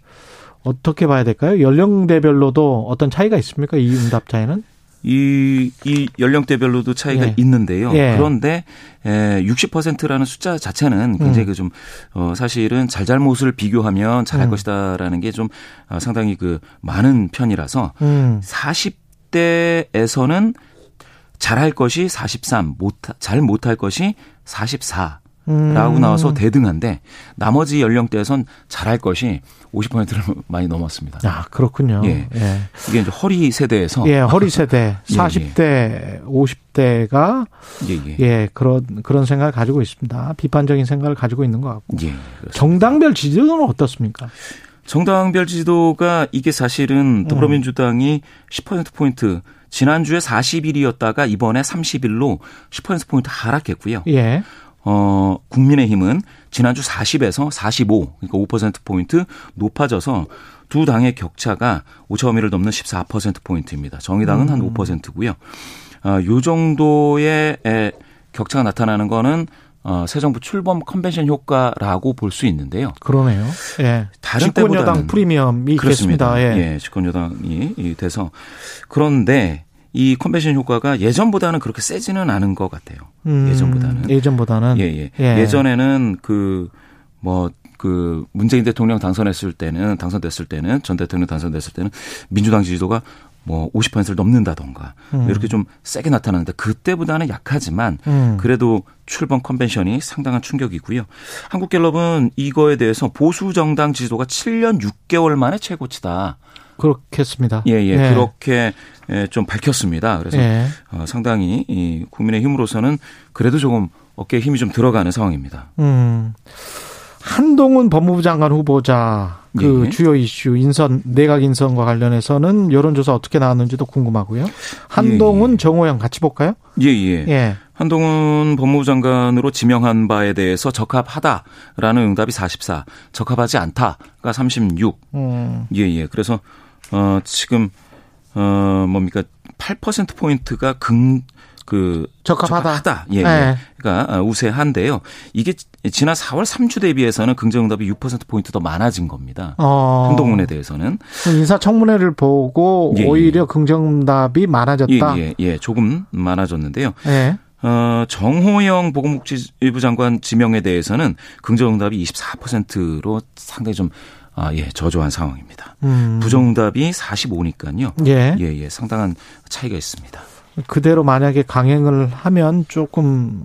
어떻게 봐야 될까요? 연령대별로도 어떤 차이가 있습니까? 이 응답자에는? 이, 이 연령대별로도 차이가 예. 있는데요. 예. 그런데 에, 60%라는 숫자 자체는 굉장히 음. 그좀 어, 사실은 잘잘못을 비교하면 잘할 음. 것이다라는 게 좀 어, 상당히 그 많은 편이라서 음. 40대에서는 잘할 것이 43, 못, 잘 못할 것이 44. 라고 음. 나와서 대등한데 나머지 연령대에선 잘할 것이 50%를 많이 넘었습니다. 아, 그렇군요. 예. 예. 이게 이제 허리 세대에서 예, 허리 세대 40대, 예, 예. 50대가 예, 예. 예, 그런 그런 생각을 가지고 있습니다. 비판적인 생각을 가지고 있는 것 같고. 예. 정당별 지지도는 어떻습니까? 정당별 지지도가 이게 사실은 더불어민주당이 음. 10% 포인트 지난주에 40일이었다가 이번에 30일로 10% 포인트 하락했고요. 예. 어, 국민의힘은 지난주 40에서 45, 그러니까 5%포인트 높아져서 두 당의 격차가 오차 범위를 넘는 14%포인트입니다. 정의당은 음. 한 5%고요. 어, 요 정도의 에, 격차가 나타나는 거는 어, 새 정부 출범 컨벤션 효과라고 볼 수 있는데요. 그러네요. 예. 다른 집권 여당 프리미엄이 그렇습니다. 있겠습니다. 예. 예, 집권 여당이 돼서 그런데 이 컨벤션 효과가 예전보다는 그렇게 세지는 않은 것 같아요. 음, 예전보다는. 예전보다는. 예, 예. 예. 예전에는 그, 뭐, 그 문재인 대통령 당선했을 때는 당선됐을 때는 전 대통령 당선됐을 때는 민주당 지지도가 뭐 50%를 넘는다던가 음. 이렇게 좀 세게 나타나는데 그때보다는 약하지만 음. 그래도 출범 컨벤션이 상당한 충격이고요. 한국갤럽은 이거에 대해서 보수 정당 지지도가 7년 6개월 만에 최고치다. 그렇겠습니다. 예, 예. 예. 그렇게 예, 좀 밝혔습니다. 그래서 예. 어, 상당히 이 국민의 힘으로서는 그래도 조금 어깨에 힘이 좀 들어가는 상황입니다. 음. 한동훈 법무부 장관 후보자 그 예. 주요 이슈 인선 내각 인선과 관련해서는 여론조사 어떻게 나왔는지도 궁금하고요. 한동훈 예. 예. 정호영 같이 볼까요? 예, 예. 예. 한동훈 법무부 장관으로 지명한 바에 대해서 적합하다라는 응답이 44, 적합하지 않다가 36. 음. 예, 예. 그래서 어 지금 어 뭡니까 8% 포인트가 긍그 적합하다. 적합하다. 예, 예. 네. 그러니까 우세한데요. 이게 지난 4월 3주 대비해서는 긍정응답이 6% 포인트 더 많아진 겁니다. 어. 한동훈에 대해서는 인사청문회를 보고 예, 예. 오히려 긍정응답이 많아졌다. 예, 예, 예. 조금 많아졌는데요. 예. 어, 정호영 보건복지부 장관 지명에 대해서는 긍정응답이 24%로 상당히 좀 아, 예, 저조한 상황입니다. 음. 부정답이 45니까요. 예. 예, 예, 상당한 차이가 있습니다. 그대로 만약에 강행을 하면 조금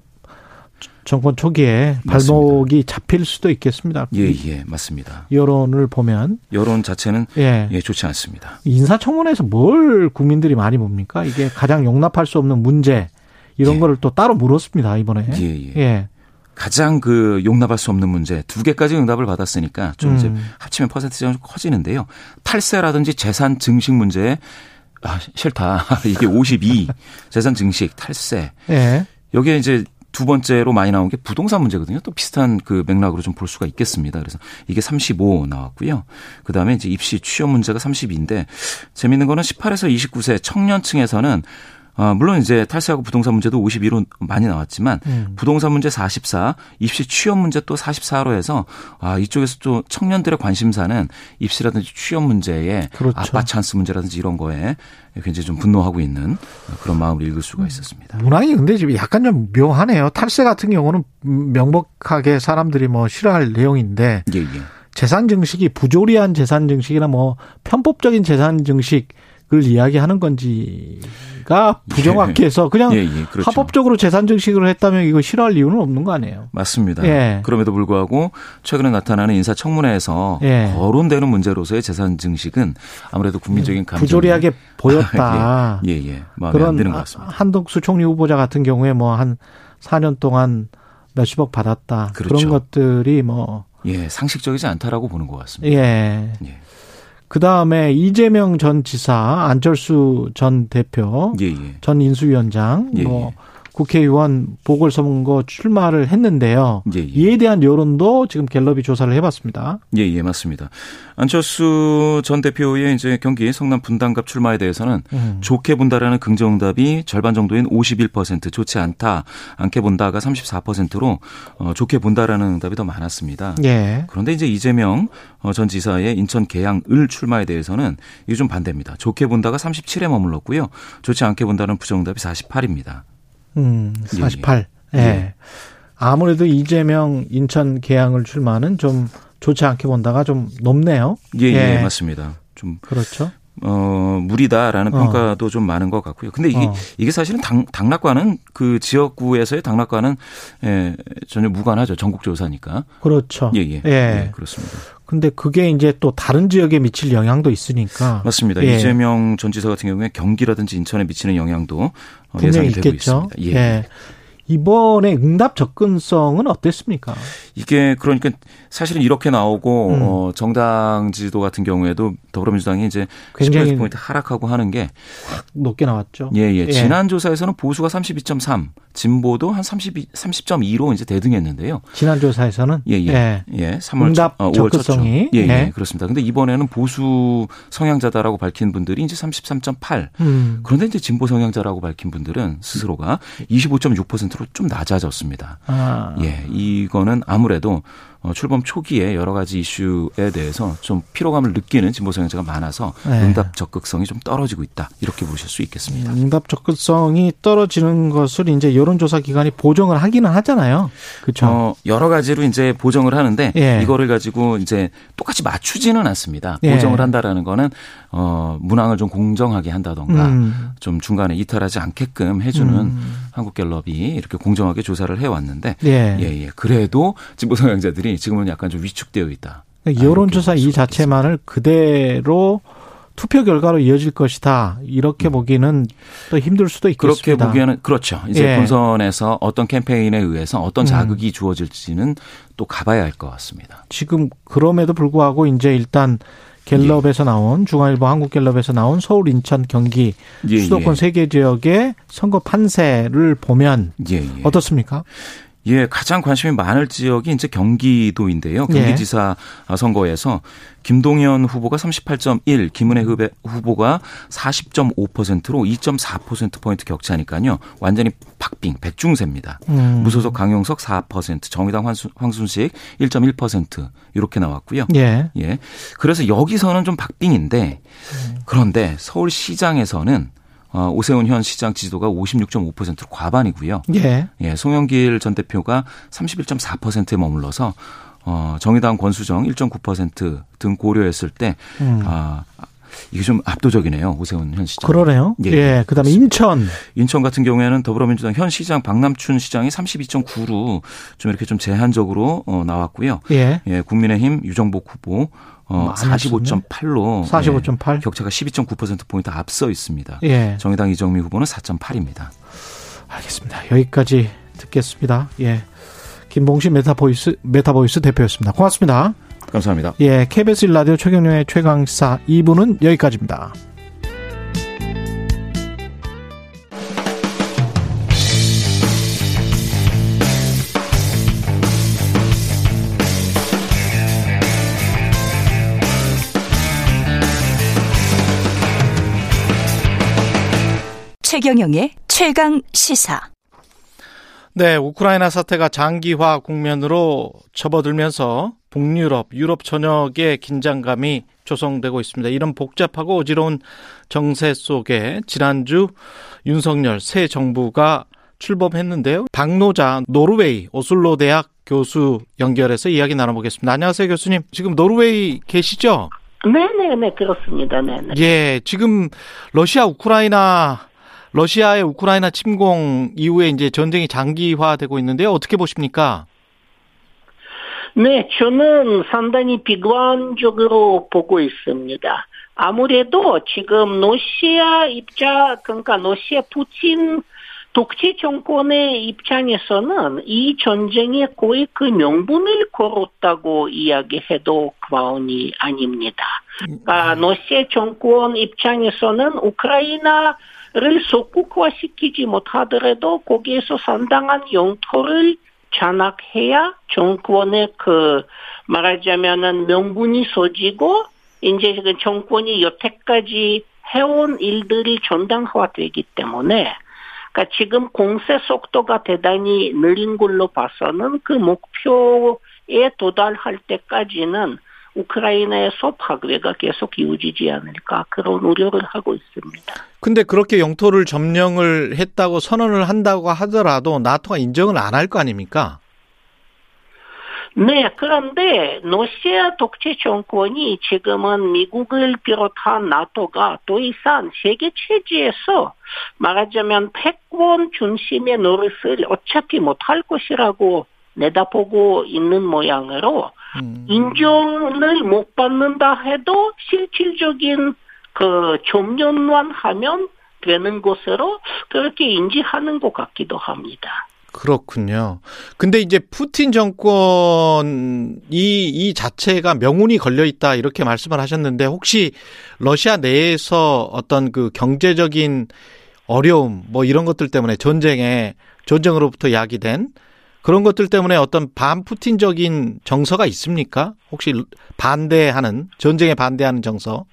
정권 초기에 발목이 맞습니다. 잡힐 수도 있겠습니다. 예, 예, 맞습니다. 여론을 보면 여론 자체는 예, 예 좋지 않습니다. 인사청문회에서 뭘 국민들이 많이 봅니까? 이게 가장 용납할 수 없는 문제 이런 예. 거를 또 따로 물었습니다 이번에. 예, 예. 예. 가장 그 용납할 수 없는 문제 두 개까지 응답을 받았으니까 좀 음. 이제 합치면 퍼센트가 좀 커지는데요. 탈세라든지 재산 증식 문제에 아, 싫다. 이게 52 재산 증식 탈세. 예. 여기에 이제 두 번째로 많이 나온 게 부동산 문제거든요. 또 비슷한 그 맥락으로 좀 볼 수가 있겠습니다. 그래서 이게 35 나왔고요. 그 다음에 이제 입시 취업 문제가 32인데 재밌는 거는 18에서 29세 청년층에서는 어, 물론 이제 탈세하고 부동산 문제도 51호 많이 나왔지만 음. 부동산 문제 44, 입시 취업 문제 또 44로 해서 아, 이쪽에서 또 청년들의 관심사는 입시라든지 취업 문제에 그렇죠. 아빠 찬스 문제라든지 이런 거에 굉장히 좀 분노하고 있는 그런 마음을 읽을 수가 있었습니다. 문항이 근데 지금 약간 좀 묘하네요. 탈세 같은 경우는 명백하게 사람들이 뭐 싫어할 내용인데 예, 예. 재산 증식이 부조리한 재산 증식이나 뭐 편법적인 재산 증식 을 이야기하는 건지가 부정확해서 그냥 예, 예, 그렇죠. 합법적으로 재산 증식을 했다면 이거 싫어할 이유는 없는 거 아니에요? 맞습니다. 예. 그럼에도 불구하고 최근에 나타나는 인사청문회에서 예. 거론되는 문제로서의 재산 증식은 아무래도 국민적인 감정 부조리하게 보였다. 예, 예, 예. 그런 안 드는 것 같습니다. 한덕수 총리 후보자 같은 경우에 뭐 한 4년 동안 몇십억 받았다. 그렇죠. 그런 것들이 뭐 예, 상식적이지 않다라고 보는 것 같습니다. 예. 예. 그 다음에 이재명 전 지사, 안철수 전 대표, 예, 예. 전 인수위원장, 예, 뭐 예. 국회의원 보궐선거 출마를 했는데요. 예, 예. 이에 대한 여론도 지금 갤럽이 조사를 해봤습니다. 예, 예, 맞습니다. 안철수 전 대표의 이제 경기 성남 분당갑 출마에 대해서는 음. 좋게 본다라는 긍정답이 절반 정도인 51%, 좋지 않다, 않게 본다가 34%로 어, 좋게 본다라는 응답이 더 많았습니다. 예. 그런데 이제 이재명 어, 전 지사의 인천 계양을 출마에 대해서는 이게 좀 반대입니다. 좋게 본다가 37에 머물렀고요. 좋지 않게 본다는 부정답이 48입니다. 음, 48. 예. 예. 예. 아무래도 이재명 인천 개항을 출마는 좀 좋지 않게 본다가 좀 높네요. 예, 예, 예 맞습니다. 좀 그렇죠. 어, 무리다라는 어. 평가도 좀 많은 것 같고요. 근데 이게, 어. 이게 사실은 당, 당락과는 그 지역구에서의 당락과는 예, 전혀 무관하죠. 전국조사니까. 그렇죠. 예, 예. 예. 예 그렇습니다. 근데 그게 이제 또 다른 지역에 미칠 영향도 있으니까. 맞습니다. 예. 이재명 전 지사 같은 경우에 경기라든지 인천에 미치는 영향도 어, 예상이 있겠죠. 되고 있습니다. 예. 예. 이번에 응답 접근성은 어땠습니까? 이게 그러니까 사실은 이렇게 나오고 음. 어 정당 지도 같은 경우에도 더불어민주당이 이제 굉장히 포인트 하락하고 하는 게 높게 나왔죠. 예, 예. 예. 지난 조사에서는 보수가 32.3, 진보도 한 32, 30.2로 이제 대등했는데요. 지난 조사에서는 예, 예. 예. 예 3월 응답 어, 5월 접근성이 예, 예, 예, 그렇습니다. 근데 이번에는 보수 성향자다라고 밝힌 분들이 이제 33.8. 음. 그런데 이제 진보 성향자라고 밝힌 분들은 스스로가 25.6%로 좀 낮아졌습니다. 아. 예, 이거는 아무래도 어, 출범 초기에 여러 가지 이슈에 대해서 좀 피로감을 느끼는 진보 성향자가 많아서 네. 응답 적극성이 좀 떨어지고 있다 이렇게 보실 수 있겠습니다. 응답 적극성이 떨어지는 것을 이제 여론조사 기관이 보정을 하기는 하잖아요. 그렇죠. 어, 여러 가지로 이제 보정을 하는데 예. 이거를 가지고 이제 똑같이 맞추지는 않습니다. 예. 보정을 한다라는 거는 어, 문항을 좀 공정하게 한다던가 음. 좀 중간에 이탈하지 않게끔 해주는 음. 한국갤럽이 이렇게 공정하게 조사를 해왔는데 예. 예, 예. 그래도 진보 성향자들이 지금은 약간 좀 위축되어 있다. 그러니까 여론조사 이 자체만을 그대로 투표 결과로 이어질 것이다. 이렇게 음. 보기는 또 힘들 수도 있겠습니다. 그렇게 보기에는 그렇죠. 이제 예. 본선에서 어떤 캠페인에 의해서 어떤 음. 자극이 음. 주어질지는 또 가봐야 할 것 같습니다. 지금 그럼에도 불구하고 이제 일단 갤럽에서 예. 나온 중앙일보 한국갤럽에서 나온 서울, 인천, 경기 예, 수도권 예. 세개 지역의 선거 판세를 보면 예, 예. 어떻습니까? 예, 가장 관심이 많을 지역이 이제 경기도인데요. 예. 경기지사 예. 선거에서 김동연 후보가 38.1, 김은혜 후보가 40.5%로 2.4% 포인트 격차니까요. 완전히 박빙, 백중세입니다. 음. 무소속 강용석 4%, 정의당 황순, 황순식 1.1% 이렇게 나왔고요. 예. 예. 그래서 여기서는 좀 박빙인데 그런데 서울시장에서는 어, 오세훈 현 시장 지지도가 56.5%로 과반이고요. 예. 예, 송영길 전 대표가 31.4%에 머물러서 어, 정의당 권수정 1.9%등 고려했을 때 음. 아, 이게 좀 압도적이네요. 오세훈 현 시장. 그러네요. 예. 예. 그다음에 인천. 인천 같은 경우에는 더불어민주당 현 시장 박남춘 시장이 32.9로 좀 이렇게 좀 제한적으로 어, 나왔고요. 예. 예. 국민의힘 유정복 후보 어, 45.8로 45.8 예, 격차가 12.9% 포인트 앞서 있습니다. 예. 정의당 이정미 후보는 4.8입니다. 알겠습니다. 여기까지 듣겠습니다. 예. 김봉신 메타보이스 메타보이스 대표였습니다. 고맙습니다. 감사합니다. 예, KBS 라디오 최경영의 최강 시사 2부는 여기까지입니다. 최경영의 최강 시사. 네, 우크라이나 사태가 장기화 국면으로 접어들면서 북유럽, 유럽 전역의 긴장감이 조성되고 있습니다. 이런 복잡하고 어지러운 정세 속에 지난주 윤석열 새 정부가 출범했는데요. 박노자 노르웨이 오슬로 대학 교수 연결해서 이야기 나눠보겠습니다. 안녕하세요, 교수님. 지금 노르웨이 계시죠? 네네네, 그렇습니다. 네네. 예, 지금 러시아, 우크라이나, 러시아의 우크라이나 침공 이후에 이제 전쟁이 장기화되고 있는데요. 어떻게 보십니까? 네, 저는 상당히 비관적으로 보고 있습니다. 아무래도 지금 러시아 입장, 그러니까 러시아 푸틴 독재 정권의 입장에서는 이 전쟁에 거의 그 명분을 걸었다고 이야기해도 과언이 아닙니다. 그러니까 러시아 정권 입장에서는 우크라이나 를 속국화시키지 못하더라도 거기에서 상당한 영토를 장악해야 정권의 그 말하자면은 명분이 서지고 이제 그 정권이 여태까지 해온 일들이 전당화되기 때문에 그러니까 지금 공세 속도가 대단히 느린 걸로 봐서는 그 목표에 도달할 때까지는 우크라이나에서 파괴가 계속 이어지지 않을까 그런 우려를 하고 있습니다. 근데 그렇게 영토를 점령을 했다고 선언을 한다고 하더라도 나토가 인정을 안 할 거 아닙니까? 네, 그런데 러시아 독재 정권이 지금은 미국을 비롯한 나토가 더 이상 세계 체제에서 말하자면 패권 중심의 노릇을 어차피 못할 것이라고 내다보고 있는 모양으로 음. 인정을 못 받는다 해도 실질적인 그 점령만 하면 되는 것으로 그렇게 인지하는 것 같기도 합니다. 그렇군요. 근데 이제 푸틴 정권 이, 이 자체가 명운이 걸려 있다 이렇게 말씀을 하셨는데 혹시 러시아 내에서 어떤 그 경제적인 어려움 뭐 이런 것들 때문에 전쟁에 전쟁으로부터 야기된 그런 것들 때문에 어떤 반푸틴적인 정서가 있습니까? 혹시 반대하는 전쟁에 반대하는 정서?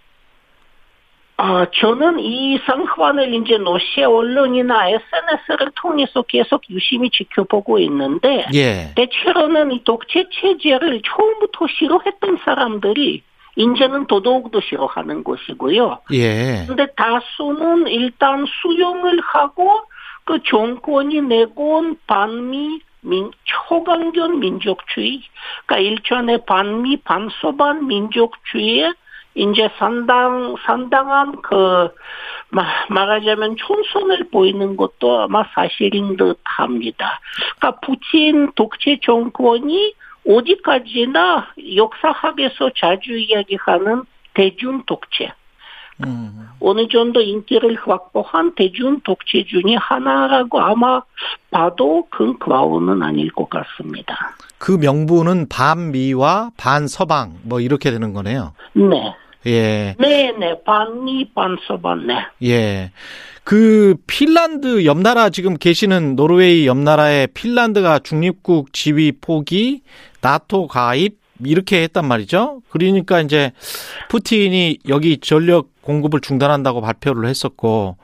아, 저는 이 상황을 이제 러시아 언론이나 SNS를 통해서 계속 유심히 지켜보고 있는데, 예. 대체로는 이 독재 체제를 처음부터 싫어했던 사람들이 이제는 더더욱더 싫어하는 것이고요. 예. 근데 다수는 일단 수용을 하고 그 정권이 내건 반미 민, 초강경 민족주의, 그러니까 일전에 반미 반소반 민족주의에 이제 상당, 상당한 그, 말하자면 총선을 보이는 것도 아마 사실인 듯 합니다. 그러니까 푸틴 독재 정권이 어디까지나 역사학에서 자주 이야기하는 대중 독재. 음. 어느 정도 인기를 확보한 대중 독재 중의 하나라고 아마 봐도 큰 과오는 아닐 것 같습니다. 그 명분은 반미와 반서방 뭐 이렇게 되는 거네요. 네. 예. 네, 네. 반미 반서방 네. 예. 그 핀란드 옆나라 지금 계시는 노르웨이 옆나라의 핀란드가 중립국 지위 포기, 나토 가입 이렇게 했단 말이죠. 그러니까 이제 푸틴이 여기 전력 공급을 중단한다고 발표를 했었고.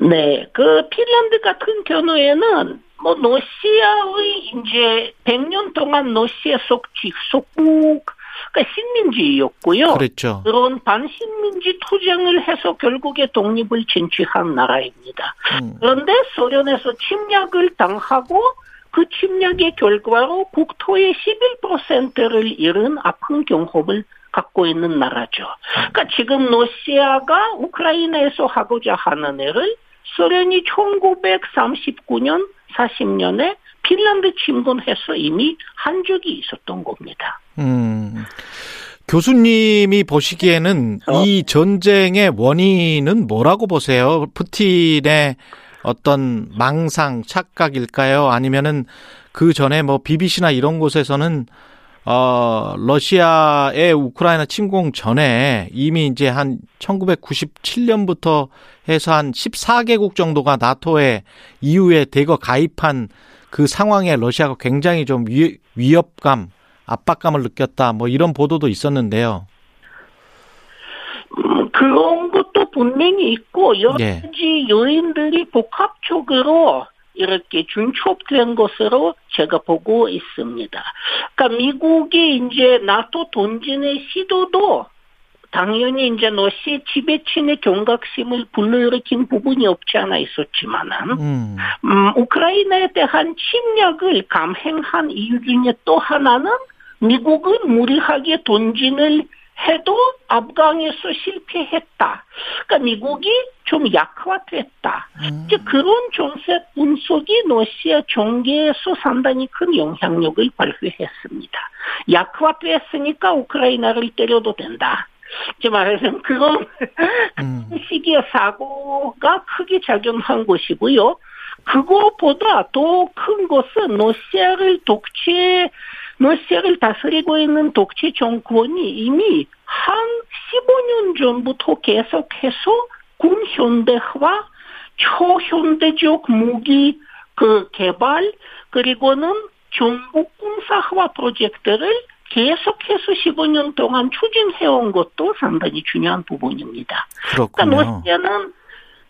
네, 그 핀란드 같은 경우에는 뭐 러시아의 이제 100년 동안 러시아 속직 속국 그러니까 식민지였고요. 그렇죠. 그런 반식민지 투쟁을 해서 결국에 독립을 쟁취한 나라입니다. 음. 그런데 소련에서 침략을 당하고 그 침략의 결과로 국토의 11%를 잃은 아픈 경험을 갖고 있는 나라죠. 그러니까 지금 러시아가 우크라이나에서 하고자 하는 일을 소련이 1939년 40년에 핀란드 침공해서 이미 한 적이 있었던 겁니다. 음. 교수님이 보시기에는 어? 이 전쟁의 원인은 뭐라고 보세요? 푸틴의 어떤 망상, 착각일까요? 아니면은 그 전에 뭐 BBC나 이런 곳에서는 어, 러시아의 우크라이나 침공 전에 이미 이제 한 1997년부터 해서 한 14개국 정도가 나토에 이후에 대거 가입한 그 상황에 러시아가 굉장히 좀 위, 위협감, 압박감을 느꼈다. 뭐 이런 보도도 있었는데요. 음, 그런 것도 분명히 있고 여러 예. 가지 요인들이 복합적으로 이렇게 중첩된 것으로 제가 보고 있습니다. 그러니까 미국이 이제 나토 돈진의 시도도 당연히 이제 러시아 지배층의 경각심을 불러일으킨 부분이 없지 않아 있었지만은 음. 음, 우크라이나에 대한 침략을 감행한 이유 중에 또 하나는 미국은 무리하게 돈진을 해도 앞강에서 실패했다. 그러니까 미국이 좀 약화됐다. 음. 이제 그런 정책 분석이 러시아 정계에서 상당히 큰 영향력을 발휘했습니다. 약화됐으니까 우크라이나를 때려도 된다. 이제 말하자면 그런 음. 시기의 사고가 크게 작용한 것이고요. 그것보다 더 큰 것은 러시아를 독재 러시아를 다스리고 있는 독재 정권이 이미 한 15년 전부터 계속해서 군 현대화, 초현대적 무기 그 개발 그리고는 전국 군사화 프로젝트를 계속해서 15년 동안 추진해온 것도 상당히 중요한 부분입니다. 그렇군요. 그러니까 러시아는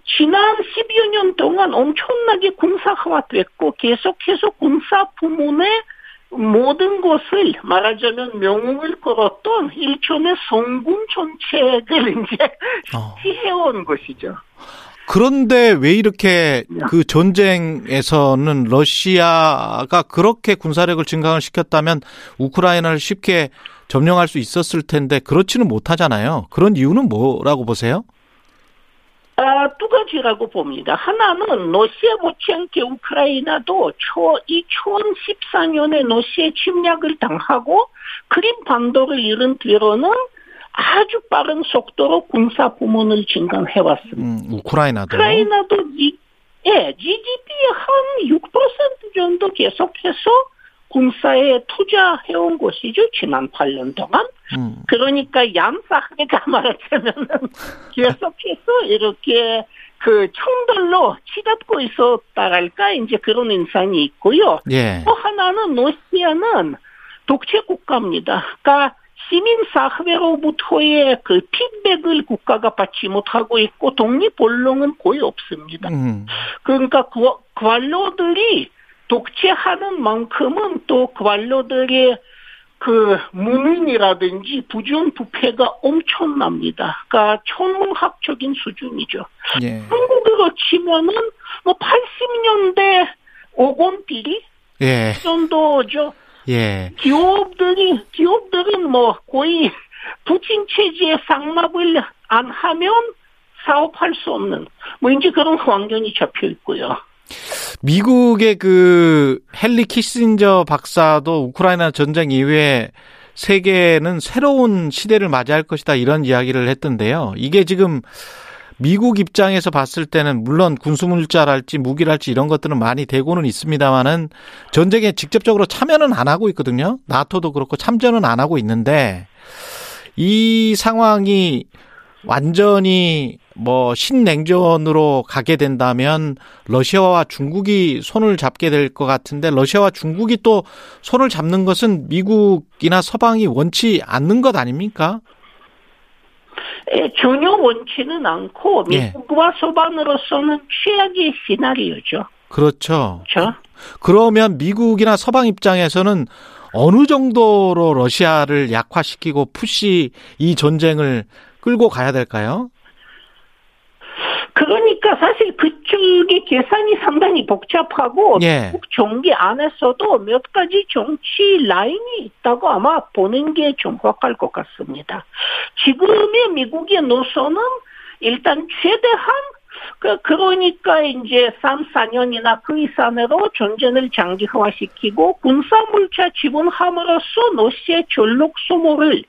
지난 10여 년 동안 엄청나게 군사화됐고 계속해서 군사 부문에 모든 것을 말하자면 명웅을 걸었던 일촌의 성군 정책을 이제 어. 해온 것이죠. 그런데 왜 이렇게 네. 그 전쟁에서는 러시아가 그렇게 군사력을 증강을 시켰다면 우크라이나를 쉽게 점령할 수 있었을 텐데 그렇지는 못하잖아요. 그런 이유는 뭐라고 보세요? 아, 두 가지라고 봅니다. 하나는 러시아 못지않게 우크라이나도 초, 2014년에 러시아 침략을 당하고 크림 반도를 잃은 뒤로는 아주 빠른 속도로 군사 부문을 증강해왔습니다. 음, 우크라이나도? 우크라이나도 이, 예, GDP의 한 6% 정도 계속해서 군사에 투자해온 것이죠. 지난 8년 동안. 음. 그러니까 얌사하게가 말하자면은 계속해서 이렇게 그 총들로 치닫고 있었다랄까 이제 그런 인상이 있고요. 예. 또 하나는 러시아는 독재 국가입니다. 그러니까 시민사회로부터의 그 피드백을 국가가 받지 못하고 있고 독립 언론은 거의 없습니다. 음. 그러니까 관료들이 독재하는 만큼은 또 관료들의 그 무민이라든지 부정부패가 엄청납니다. 그러니까 천문학적인 수준이죠. 예. 한국으로 치면은 뭐 80년대 오건 비리 예. 정도죠. 예. 기업들이 기업들은 뭐 거의 부친 체제에 상납을 안 하면 사업할 수 없는 뭐 이제 그런 환경이 잡혀 있고요. 미국의 그 헨리 키신저 박사도 우크라이나 전쟁 이후에 세계는 새로운 시대를 맞이할 것이다 이런 이야기를 했던데요. 이게 지금 미국 입장에서 봤을 때는 물론 군수물자랄지 무기랄지 이런 것들은 많이 되고는 있습니다만은 전쟁에 직접적으로 참여는 안 하고 있거든요. 나토도 그렇고 참전은 안 하고 있는데 이 상황이 완전히 뭐 신냉전으로 가게 된다면 러시아와 중국이 손을 잡게 될 것 같은데 러시아와 중국이 또 손을 잡는 것은 미국이나 서방이 원치 않는 것 아닙니까? 예, 전혀 원치는 않고 예. 미국과 예. 서방으로서는 최악의 시나리오죠. 그렇죠. 그렇죠. 그러면 미국이나 서방 입장에서는 어느 정도로 러시아를 약화시키고 푸시 이 전쟁을 끌고 가야 될까요? 그러니까 사실 그쪽의 계산이 상당히 복잡하고 예. 정기 안에서도 몇 가지 정치 라인이 있다고 아마 보는 게 정확할 것 같습니다. 지금의 미국의 노선은 일단 최대한 그, 그러니까 이제 3, 4년이나 그 이상으로 전쟁을 장기화시키고 군사 물자 지분함으로써 러시아의 전력 소모를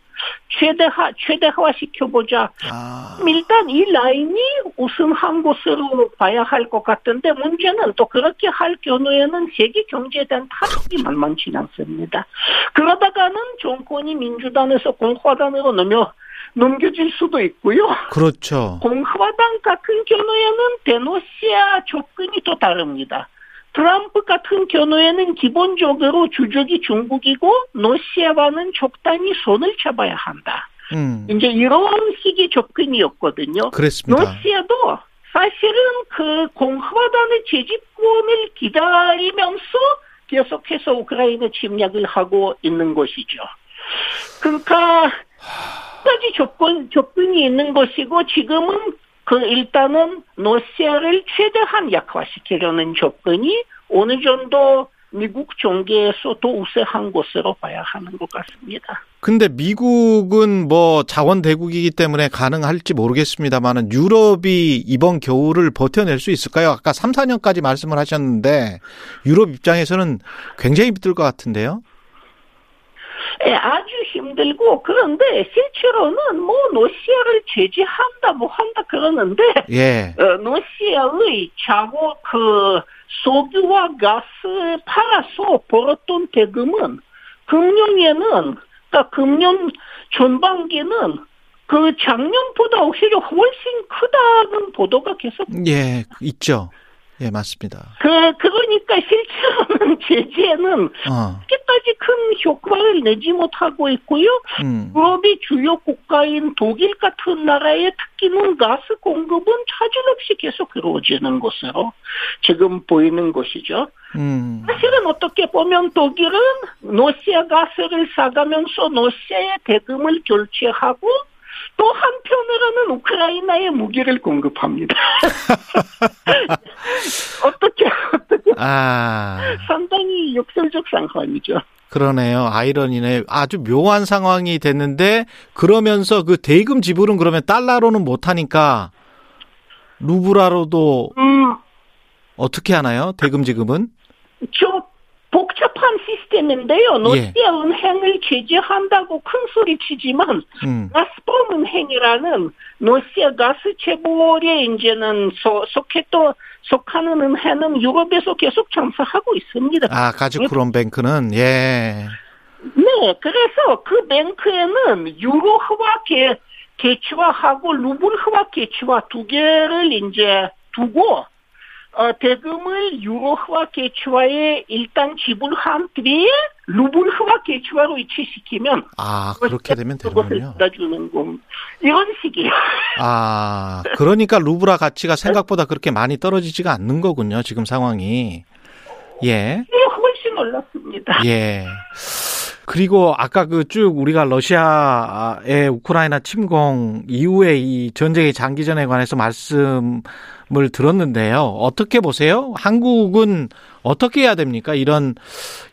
최대화 최대화 시켜보자. 아. 일단 이 라인이 우승한 것으로 봐야 할 것 같은데 문제는 또 그렇게 할 경우에는 세계 경제에 대한 타격이 만만치 않습니다. 그러다가는 정권이 민주당에서 공화당으로 넘어 넘겨질 수도 있고요. 그렇죠. 공화당 같은 경우에는 대노시아 접근이 또 다릅니다. 트럼프 같은 경우에는 기본적으로 주적이 중국이고 러시아와는 적당히 손을 잡아야 한다. 음. 이제 이런 식의 접근이었거든요. 그랬습니다. 러시아도 사실은 그 공화당의 재집권을 기다리면서 계속해서 우크라이나 침략을 하고 있는 것이죠. 그러니까 까지 접근 접근이 있는 것이고 지금은 그 일단은 러시아를 최대한 약화시키려는 접근이 어느 정도 미국 정계에서 도 우세한 것으로 봐야 하는 것 같습니다. 근데 미국은 뭐 자원 대국이기 때문에 가능할지 모르겠습니다만은 유럽이 이번 겨울을 버텨낼 수 있을까요? 아까 3, 4년까지 말씀을 하셨는데 유럽 입장에서는 굉장히 힘들 것 같은데요. 예, 아주 힘들고 그런데 실제로는 뭐 러시아를 제재한다 뭐 한다 그러는데 예. 어, 러시아의 자국 그 석유와 가스 팔아서 벌었던 대금은 금년에는 그러니까 금년 전반기는 그 작년보다 오히려 훨씬 크다는 보도가 계속 예 있죠. 예, 맞습니다. 그, 그러니까 실제로는 제재는 어. 그렇게까지 큰 효과를 내지 못하고 있고요. 음. 유럽의 주요 국가인 독일 같은 나라의 특기는 가스 공급은 차질 없이 계속 이루어지는 것으로 지금 보이는 것이죠. 음. 사실은 어떻게 보면 독일은 러시아 가스를 사가면서 러시아의 대금을 결제하고 또 한편으로는 우크라이나에 무기를 공급합니다. 어떻게 어떻게 아 상당히 역설적 상황이죠. 그러네요. 아이러니네. 아주 묘한 상황이 됐는데 그러면서 그 대금 지불은 그러면 달러로는 못 하니까 루브라로도 음. 어떻게 하나요? 대금 지급은? 저 복잡한 시스템인데요. 러시아 예. 은행을 제재한다고 큰 소리 치지만 음. 가스프롬 은행이라는 러시아 가스 재벌에 이제는 소, 속해또 속하는 은행은 유럽에서 계속 장사하고 있습니다. 아 가즈크롬 뱅크는 예. 네, 그래서 그 뱅크에는 유로화와 개, 개치화하고 루블화와 개치화 두 개를 이제 두고 어, 대금을 유로화 개치화에 일단 지불한 뒤에 루블화 개치화로 이체시키면 아 그렇게 되면 되는군요. 주는 건 이런 식이에요. 아 그러니까 루블화 가치가 생각보다 그렇게 많이 떨어지지가 않는 거군요. 지금 상황이 예. 네, 훨씬 올랐습니다. 예. 그리고 아까 그 쭉 우리가 러시아의 우크라이나 침공 이후에 이 전쟁의 장기전에 관해서 말씀 을 들었는데요. 어떻게 보세요? 한국은 어떻게 해야 됩니까? 이런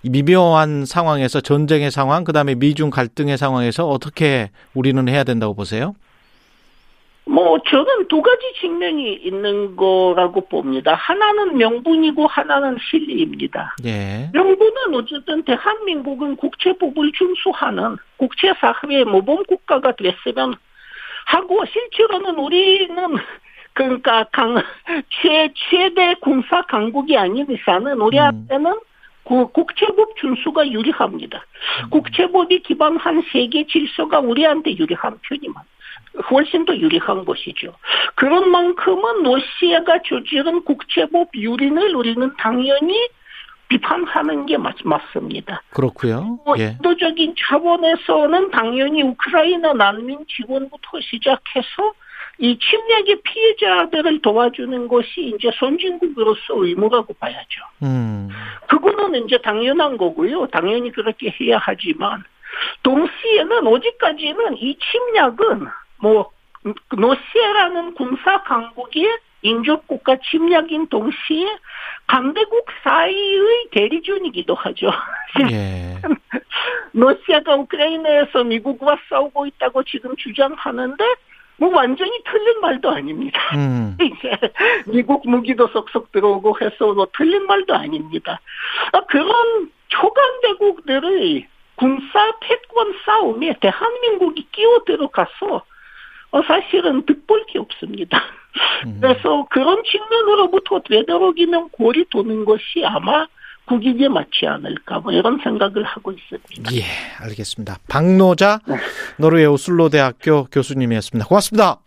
미묘한 상황에서 전쟁의 상황, 그다음에 미중 갈등의 상황에서 어떻게 우리는 해야 된다고 보세요? 뭐 저는 두 가지 측면이 있는 거라고 봅니다. 하나는 명분이고 하나는 실리입니다. 예. 명분은 어쨌든 대한민국은 국제법을 준수하는 국제사회의 모범 국가가 됐으면 하고 실제로는 우리는 그러니까 강, 최, 최대 군사 강국이 아닌 이상은 우리한테는 음. 그 국제법 준수가 유리합니다. 음. 국제법이 기반한 세계 질서가 우리한테 유리한 편이만 훨씬 더 유리한 것이죠. 그런 만큼은 러시아가 저지른 국제법 유린을 우리는 당연히 비판하는 게 맞, 맞습니다. 그렇고요. 뭐 예. 인도적인 차원에서는 당연히 우크라이나 난민 지원부터 시작해서 이 침략의 피해자들을 도와주는 것이 이제 선진국으로서 의무라고 봐야죠. 음. 그거는 이제 당연한 거고요. 당연히 그렇게 해야 하지만 동시에는 어디까지는 이 침략은 뭐 러시아라는 군사 강국의 인접국가 침략인 동시에 강대국 사이의 대리전이기도 하죠. 예. 러시아가 우크라이나에서 미국과 싸우고 있다고 지금 주장하는데 뭐 완전히 틀린 말도 아닙니다. 음. 이제 미국 무기도 쏙쏙 들어오고 해서 뭐 틀린 말도 아닙니다. 아, 그런 초강대국들의 군사 패권 싸움에 대한민국이 끼어 들어가서 어, 사실은 득볼 게 없습니다. 음. 그래서 그런 측면으로부터 되도록이면 골이 도는 것이 아마 국익에 맞지 않을까 뭐 이런 생각을 하고 있습니다. 예, 알겠습니다. 박노자 네. 노르웨이 오슬로 대학교 교수님이었습니다. 고맙습니다.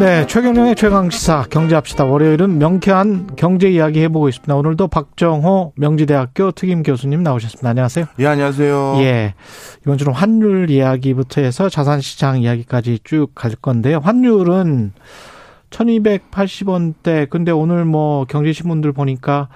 네, 최경영의 최강 시사 경제합시다. 월요일은 명쾌한 경제 이야기 해보고 있습니다. 오늘도 박정호 명지대학교 특임 교수님 나오셨습니다. 안녕하세요. 예, 안녕하세요. 예. 이번 주는 환율 이야기부터 해서 자산시장 이야기까지 쭉 갈 건데요. 환율은 1280원대. 근데 오늘 뭐 경제신문들 보니까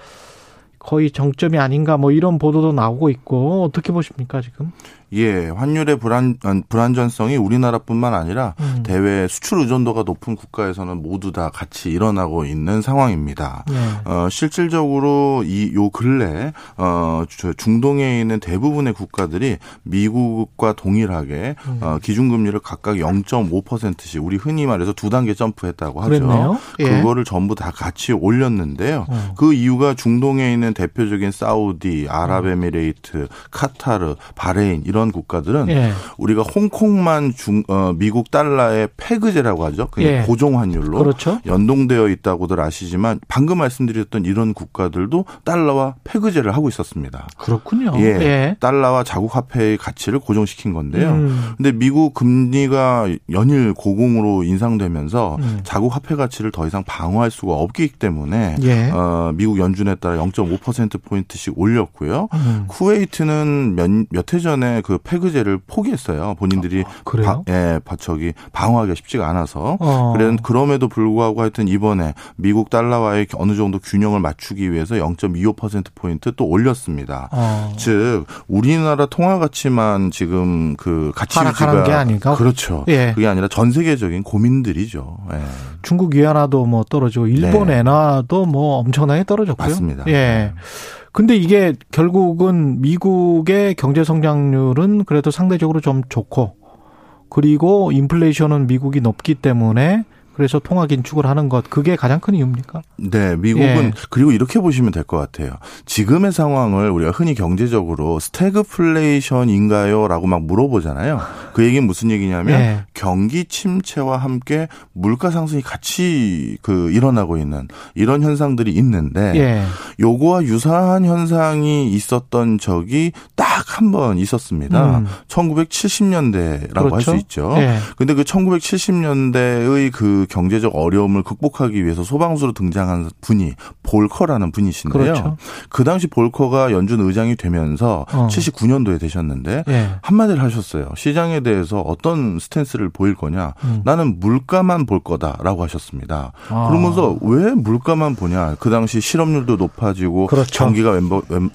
거의 정점이 아닌가 뭐 이런 보도도 나오고 있고 어떻게 보십니까 지금? 예, 환율의 불안 불안전성이 우리나라뿐만 아니라 음. 대외 수출 의존도가 높은 국가에서는 모두 다 같이 일어나고 있는 상황입니다. 예. 어, 실질적으로 이 요 근래 어 중동에 있는 대부분의 국가들이 미국과 동일하게 음. 어, 기준금리를 각각 0.5%씩 우리 흔히 말해서 두 단계 점프했다고 하죠. 예. 그거를 전부 다 같이 올렸는데요. 어. 그 이유가 중동에 있는 대표적인 사우디, 아랍에미레이트, 카타르, 바레인 이런 이런 국가들은 예. 우리가 홍콩만 중 어, 미국 달러의 페그제라고 하죠. 그냥 예. 고정 환율로 그렇죠. 연동되어 있다고들 아시지만 방금 말씀드렸던 이런 국가들도 달러와 페그제를 하고 있었습니다. 그렇군요. 예. 예. 달러와 자국 화폐의 가치를 고정시킨 건데요. 음. 근데 미국 금리가 연일 고공으로 인상되면서 음. 자국 화폐 가치를 더 이상 방어할 수가 없기 때문에 예. 어, 미국 연준에 따라 0.5% 포인트씩 올렸고요. 음. 쿠웨이트는 몇해 전에 그 폐그제를 포기했어요. 본인들이 아, 그래요? 바, 예, 저기 방어하기가 쉽지가 않아서. 어. 그래 그럼에도 불구하고 하여튼 이번에 미국 달러와의 어느 정도 균형을 맞추기 위해서 0.25% 포인트 또 올렸습니다. 어. 즉 우리나라 통화 가치만 지금 그 가치 유지가 게 아닌가? 그렇죠. 예. 그게 아니라 전 세계적인 고민들이죠. 예. 중국 위안화도 뭐 떨어지고 일본 네. 엔화도 뭐 엄청나게 떨어졌고요. 맞습니다. 예. 네. 근데 이게 결국은 미국의 경제 성장률은 그래도 상대적으로 좀 좋고 그리고 인플레이션은 미국이 높기 때문에 그래서 통화 긴축을 하는 것 그게 가장 큰 이유입니까? 네, 미국은 예. 그리고 이렇게 보시면 될 것 같아요. 지금의 상황을 우리가 흔히 경제적으로 스태그플레이션인가요라고 막 물어보잖아요. 그 얘기는 무슨 얘기냐면 예. 경기 침체와 함께 물가 상승이 같이 그 일어나고 있는 이런 현상들이 있는데 예. 요거와 유사한 현상이 있었던 적이 딱 한 번 있었습니다. 음. 1970년대라고 그렇죠? 할수 있죠. 예. 근데 그 1970년대의 그 경제적 어려움을 극복하기 위해서 소방수로 등장한 분이 볼커라는 분이신데요. 그렇죠. 그 당시 볼커가 연준 의장이 되면서 어. 79년도에 되셨는데 예. 한마디를 하셨어요. 시장에 대해서 어떤 스탠스를 보일 거냐. 음. 나는 물가만 볼 거다라고 하셨습니다. 아. 그러면서 왜 물가만 보냐. 그 당시 실업률도 높아지고 그렇죠. 경기가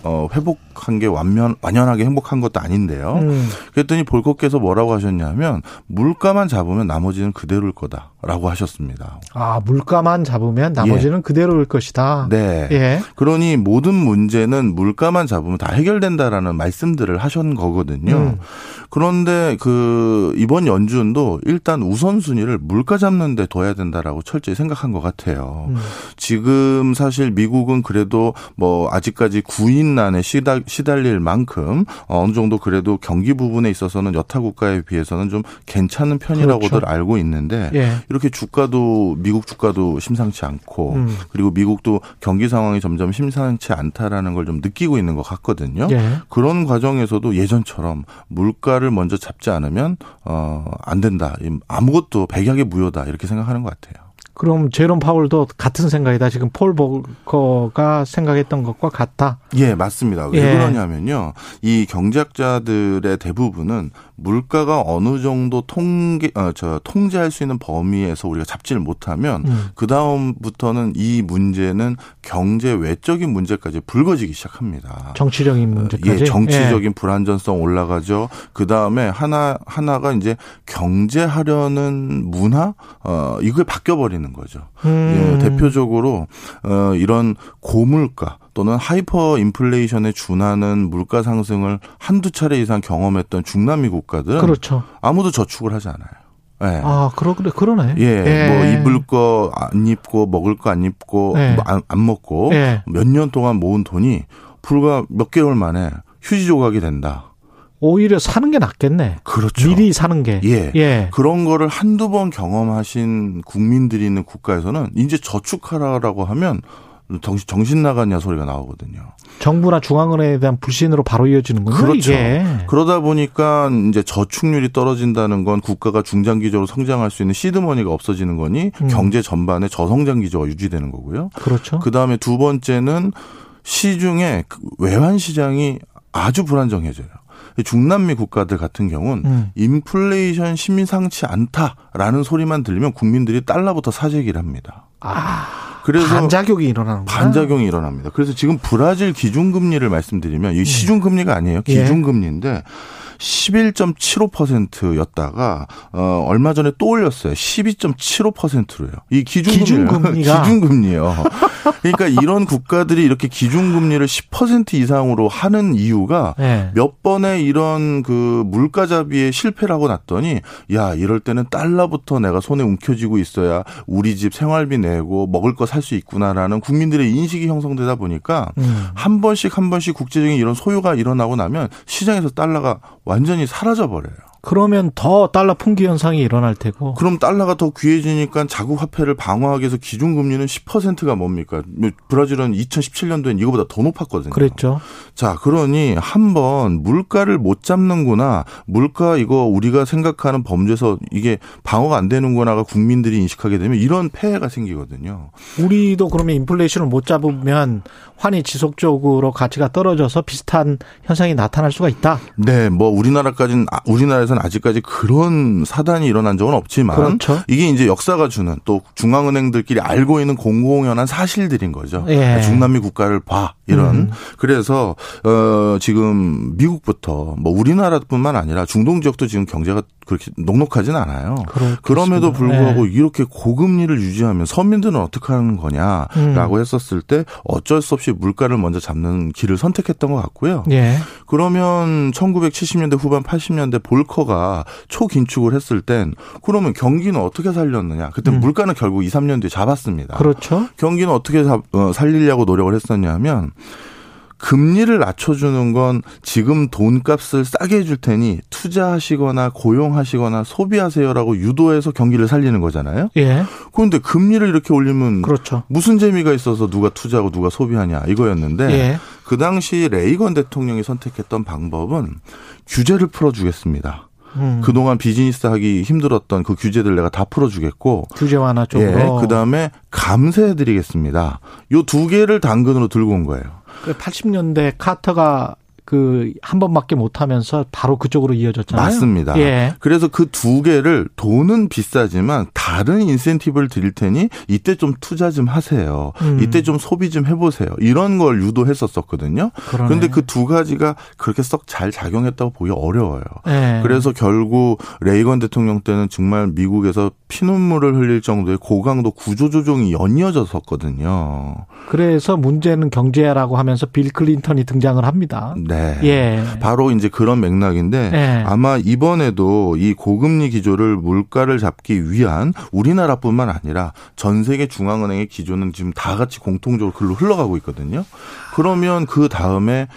어, 회복한 게 완면 완연하게 행복한 것도 아닌데요. 음. 그랬더니 볼커께서 뭐라고 하셨냐면 물가만 잡으면 나머지는 그대로일 거다라고 하셨 하셨습니다. 아, 물가만 잡으면 나머지는 예. 그대로일 것이다. 네. 예. 그러니 모든 문제는 물가만 잡으면 다 해결된다라는 말씀들을 하신 거거든요. 음. 그런데 그 이번 연준도 일단 우선순위를 물가 잡는 데 둬야 된다라고 철저히 생각한 것 같아요. 음. 지금 사실 미국은 그래도 뭐 아직까지 구인난에 시달, 시달릴 만큼 어느 정도 그래도 경기 부분에 있어서는 여타 국가에 비해서는 좀 괜찮은 편이라고들 그렇죠. 알고 있는데 예. 이렇게 주 가도 미국 주가도 심상치 않고 음. 그리고 미국도 경기 상황이 점점 심상치 않다라는 걸 좀 느끼고 있는 것 같거든요. 예. 그런 과정에서도 예전처럼 물가 물가를 먼저 잡지 않으면 어 안 된다. 아무것도 백약의 무효다 이렇게 생각하는 것 같아요. 그럼 제롬 파울도 같은 생각이다. 지금 폴 보커가 생각했던 것과 같다. 예, 맞습니다. 왜 예. 그러냐면요. 이 경제학자들의 대부분은 물가가 어느 정도 통계 어, 저 통제할 수 있는 범위에서 우리가 잡지를 못하면 음. 그 다음부터는 이 문제는 경제 외적인 문제까지 불거지기 시작합니다. 정치적인 문제까지. 예, 정치적인 예. 불안전성 올라가죠. 그 다음에 하나 하나가 이제 경제하려는 문화 어 이게 바뀌어 버리는 거죠. 음. 예, 대표적으로 어 이런 고물가 또는 하이퍼 인플레이션에 준하는 물가 상승을 한두 차례 이상 경험했던 중남미 국가들은 그렇죠. 아무도 저축을 하지 않아요. 네. 아, 그러, 그래, 그러네. 예, 예. 뭐, 입을 거 안 입고, 먹을 거 안 입고, 예. 뭐 안, 안, 먹고, 예. 몇년 동안 모은 돈이 불과 몇 개월 만에 휴지 조각이 된다. 오히려 사는 게 낫겠네. 그렇죠. 미리 사는 게. 예. 예. 그런 거를 한두 번 경험하신 국민들이 있는 국가에서는 이제 저축하라고 하면 정신, 정신 나갔냐 소리가 나오거든요. 정부나 중앙은행에 대한 불신으로 바로 이어지는군요. 그렇죠. 이게. 그러다 보니까 이제 저축률이 떨어진다는 건 국가가 중장기적으로 성장할 수 있는 시드머니가 없어지는 거니 음. 경제 전반에 저성장 기조가 유지되는 거고요. 그렇죠. 그 다음에 두 번째는 시중에 그 외환 시장이 아주 불안정해져요. 중남미 국가들 같은 경우는 음. 인플레이션 심상치 않다라는 소리만 들리면 국민들이 달러부터 사재기를 합니다. 아. 그래서 반작용이 일어나는 반작용이 일어납니다. 그래서 지금 브라질 기준금리를 말씀드리면 이 네. 시중금리가 아니에요. 예. 기준금리인데 예. 11.75%였다가 어 얼마 전에 또 올렸어요. 12.75%로요. 이 기준금리가 기준금리요. 그러니까 이런 국가들이 이렇게 기준금리를 10% 이상으로 하는 이유가 네. 몇 번의 이런 그 물가잡이에 실패를 하고 났더니 야 이럴 때는 달러부터 내가 손에 움켜쥐고 있어야 우리 집 생활비 내고 먹을 거 살 수 있구나라는 국민들의 인식이 형성되다 보니까 음. 한 번씩 한 번씩 국제적인 이런 소요가 일어나고 나면 시장에서 달러가 완전히 사라져 버려요. 그러면 더 달러 풍기 현상이 일어날 테고. 그럼 달러가 더 귀해지니까 자국 화폐를 방어하기 위해서 기준금리는 10%가 뭡니까? 브라질은 2017년도엔 이거보다 더 높았거든요. 그랬죠. 자, 그러니 한번 물가를 못 잡는구나. 물가 이거 우리가 생각하는 범죄에서 이게 방어가 안 되는구나가 국민들이 인식하게 되면 이런 폐해가 생기거든요. 우리도 그러면 인플레이션을 못 잡으면 환이 지속적으로 가치가 떨어져서 비슷한 현상이 나타날 수가 있다. 네, 뭐 우리나라까지는 아, 우리나라에서는 아직까지 그런 사단이 일어난 적은 없지만 그렇죠. 이게 이제 역사가 주는 또 중앙은행들끼리 알고 있는 공공연한 사실들인 거죠. 예. 중남미 국가를 봐 이런 음. 그래서 어 지금 미국부터 뭐 우리나라뿐만 아니라 중동 지역도 지금 경제가 그렇게 녹록하진 않아요. 그렇겠습니다. 그럼에도 불구하고 네. 이렇게 고금리를 유지하면 서민들은 어떻게 하는 거냐라고 음. 했었을 때 어쩔 수 없이 물가를 먼저 잡는 길을 선택했던 것 같고요. 예. 그러면 1970년대 후반 80년대 볼커가 초긴축을 했을 땐 그러면 경기는 어떻게 살렸느냐? 그때 음. 물가는 결국 2, 3년 뒤에 잡았습니다. 그렇죠. 경기는 어떻게 어, 살리려고 노력을 했었냐면 금리를 낮춰주는 건 지금 돈값을 싸게 해줄 테니 투자하시거나 고용하시거나 소비하세요라고 유도해서 경기를 살리는 거잖아요. 예. 그런데 금리를 이렇게 올리면 그렇죠. 무슨 재미가 있어서 누가 투자하고 누가 소비하냐 이거였는데 예. 그 당시 레이건 대통령이 선택했던 방법은 규제를 풀어주겠습니다. 음. 그동안 비즈니스 하기 힘들었던 그 규제들 내가 다 풀어주겠고. 규제 완화 쪽으로. 예, 그 다음에 감세해드리겠습니다. 요 두 개를 당근으로 들고 온 거예요. 80년대 그 카터가 그 한 번밖에 못 하면서 바로 그쪽으로 이어졌잖아요. 맞습니다. 예. 그래서 그 두 개를 돈은 비싸지만 다른 인센티브를 드릴 테니 이때 좀 투자 좀 하세요. 음. 이때 좀 소비 좀 해보세요. 이런 걸 유도했었었거든요. 그런데 그 두 가지가 그렇게 썩 잘 작용했다고 보기 어려워요. 예. 그래서 결국 레이건 대통령 때는 정말 미국에서 피눈물을 흘릴 정도의 고강도 구조조정이 연이어졌었거든요. 그래서 문제는 경제라고 하면서 빌 클린턴이 등장을 합니다. 네. 네. 예. 바로 이제 그런 맥락인데 예. 아마 이번에도 이 고금리 기조를 물가를 잡기 위한 우리나라뿐만 아니라 전 세계 중앙은행의 기조는 지금 다 같이 공통적으로 글로 흘러가고 있거든요. 그러면 그 다음에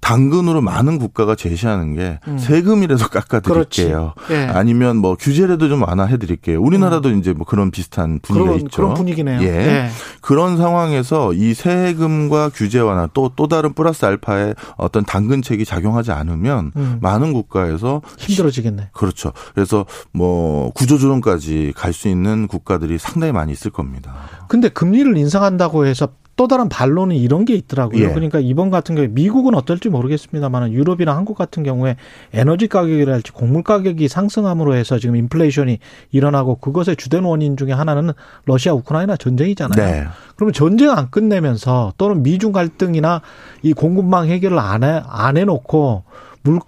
당근으로 많은 국가가 제시하는 게 음. 세금이라도 깎아드릴게요. 예. 아니면 뭐 규제라도 좀 완화해드릴게요. 우리나라도 음. 이제 뭐 그런 비슷한 분위기가 그런, 있죠. 그런 분위기네요. 예. 예. 그런 상황에서 이 세금과 규제 완화 또또 다른 플러스 알파의 어떤 당근책이 작용하지 않으면 음. 많은 국가에서 힘들어지겠네. 그렇죠. 그래서 뭐 구조조정까지 갈 수 있는 국가들이 상당히 많이 있을 겁니다. 근데 금리를 인상한다고 해서 또 다른 반론은 이런 게 있더라고요. 예. 그러니까 이번 같은 경우에 미국은 어떨지 모르겠습니다만 유럽이나 한국 같은 경우에 에너지 가격이랄지 곡물 가격이 상승함으로 해서 지금 인플레이션이 일어나고 그것의 주된 원인 중에 하나는 러시아 우크라이나 전쟁이잖아요. 네. 그러면 전쟁 안 끝내면서 또는 미중 갈등이나 이 공급망 해결을 안 해, 안 해놓고 물,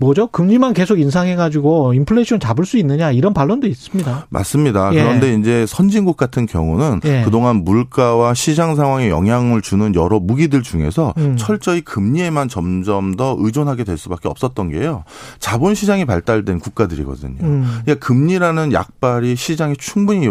뭐죠? 금리만 계속 인상해가지고 인플레이션 잡을 수 있느냐 이런 반론도 있습니다. 맞습니다. 예. 그런데 이제 선진국 같은 경우는 예. 그동안 물가와 시장 상황에 영향을 주는 여러 무기들 중에서 음. 철저히 금리에만 점점 더 의존하게 될 수밖에 없었던 게요. 자본 시장이 발달된 국가들이거든요. 음. 그러니까 금리라는 약발이 시장에 충분히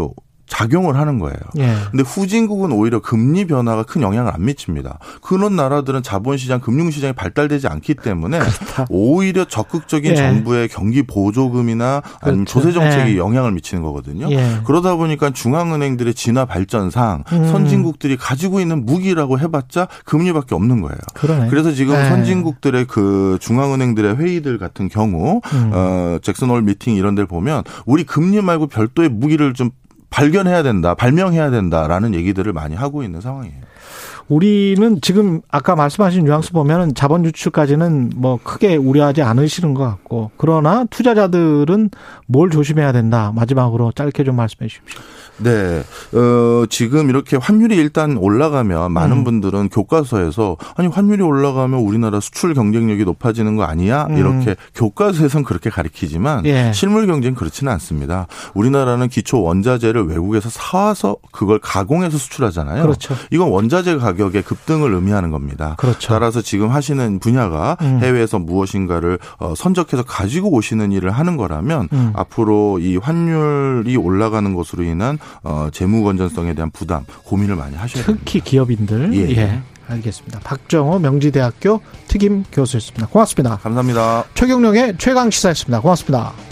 작용을 하는 거예요. 예. 근데 후진국은 오히려 금리 변화가 큰 영향을 안 미칩니다. 그런 나라들은 자본시장, 금융시장이 발달되지 않기 때문에 그렇다. 오히려 적극적인 예. 정부의 경기 보조금이나 아니면 그렇죠. 조세 정책이 예. 영향을 미치는 거거든요. 예. 그러다 보니까 중앙은행들의 진화 발전상 음. 선진국들이 가지고 있는 무기라고 해봤자 금리밖에 없는 거예요. 그러네. 그래서 지금 예. 선진국들의 그 중앙은행들의 회의들 같은 경우 음. 어, 잭슨 홀 미팅 이런 데를 보면 우리 금리 말고 별도의 무기를 좀 발견해야 된다, 발명해야 된다라는 얘기들을 많이 하고 있는 상황이에요. 우리는 지금 아까 말씀하신 뉘앙스 보면은 자본 유출까지는 뭐 크게 우려하지 않으시는 것 같고 그러나 투자자들은 뭘 조심해야 된다. 마지막으로 짧게 좀 말씀해 주십시오. 네. 어, 지금 이렇게 환율이 일단 올라가면 많은 음. 분들은 교과서에서 아니 환율이 올라가면 우리나라 수출 경쟁력이 높아지는 거 아니야? 음. 이렇게 교과서에선 그렇게 가리키지만 예. 실물 경쟁 그렇지는 않습니다. 우리나라는 기초 원자재를 외국에서 사와서 그걸 가공해서 수출하잖아요. 그렇죠. 이건 원자재 가격 의 급등을 의미하는 겁니다. 그렇죠. 따라서 지금 하시는 분야가 음. 해외에서 무엇인가를 어, 선적해서 가지고 오시는 일을 하는 거라면 음. 앞으로 이 환율이 올라가는 것으로 인한 어, 재무 건전성에 대한 부담 고민을 많이 하셔야 됩니다. 특히 기업인들. 예. 예. 알겠습니다. 박정호 명지대학교 특임 교수였습니다. 고맙습니다. 감사합니다. 최경령의 최강 시사였습니다. 고맙습니다.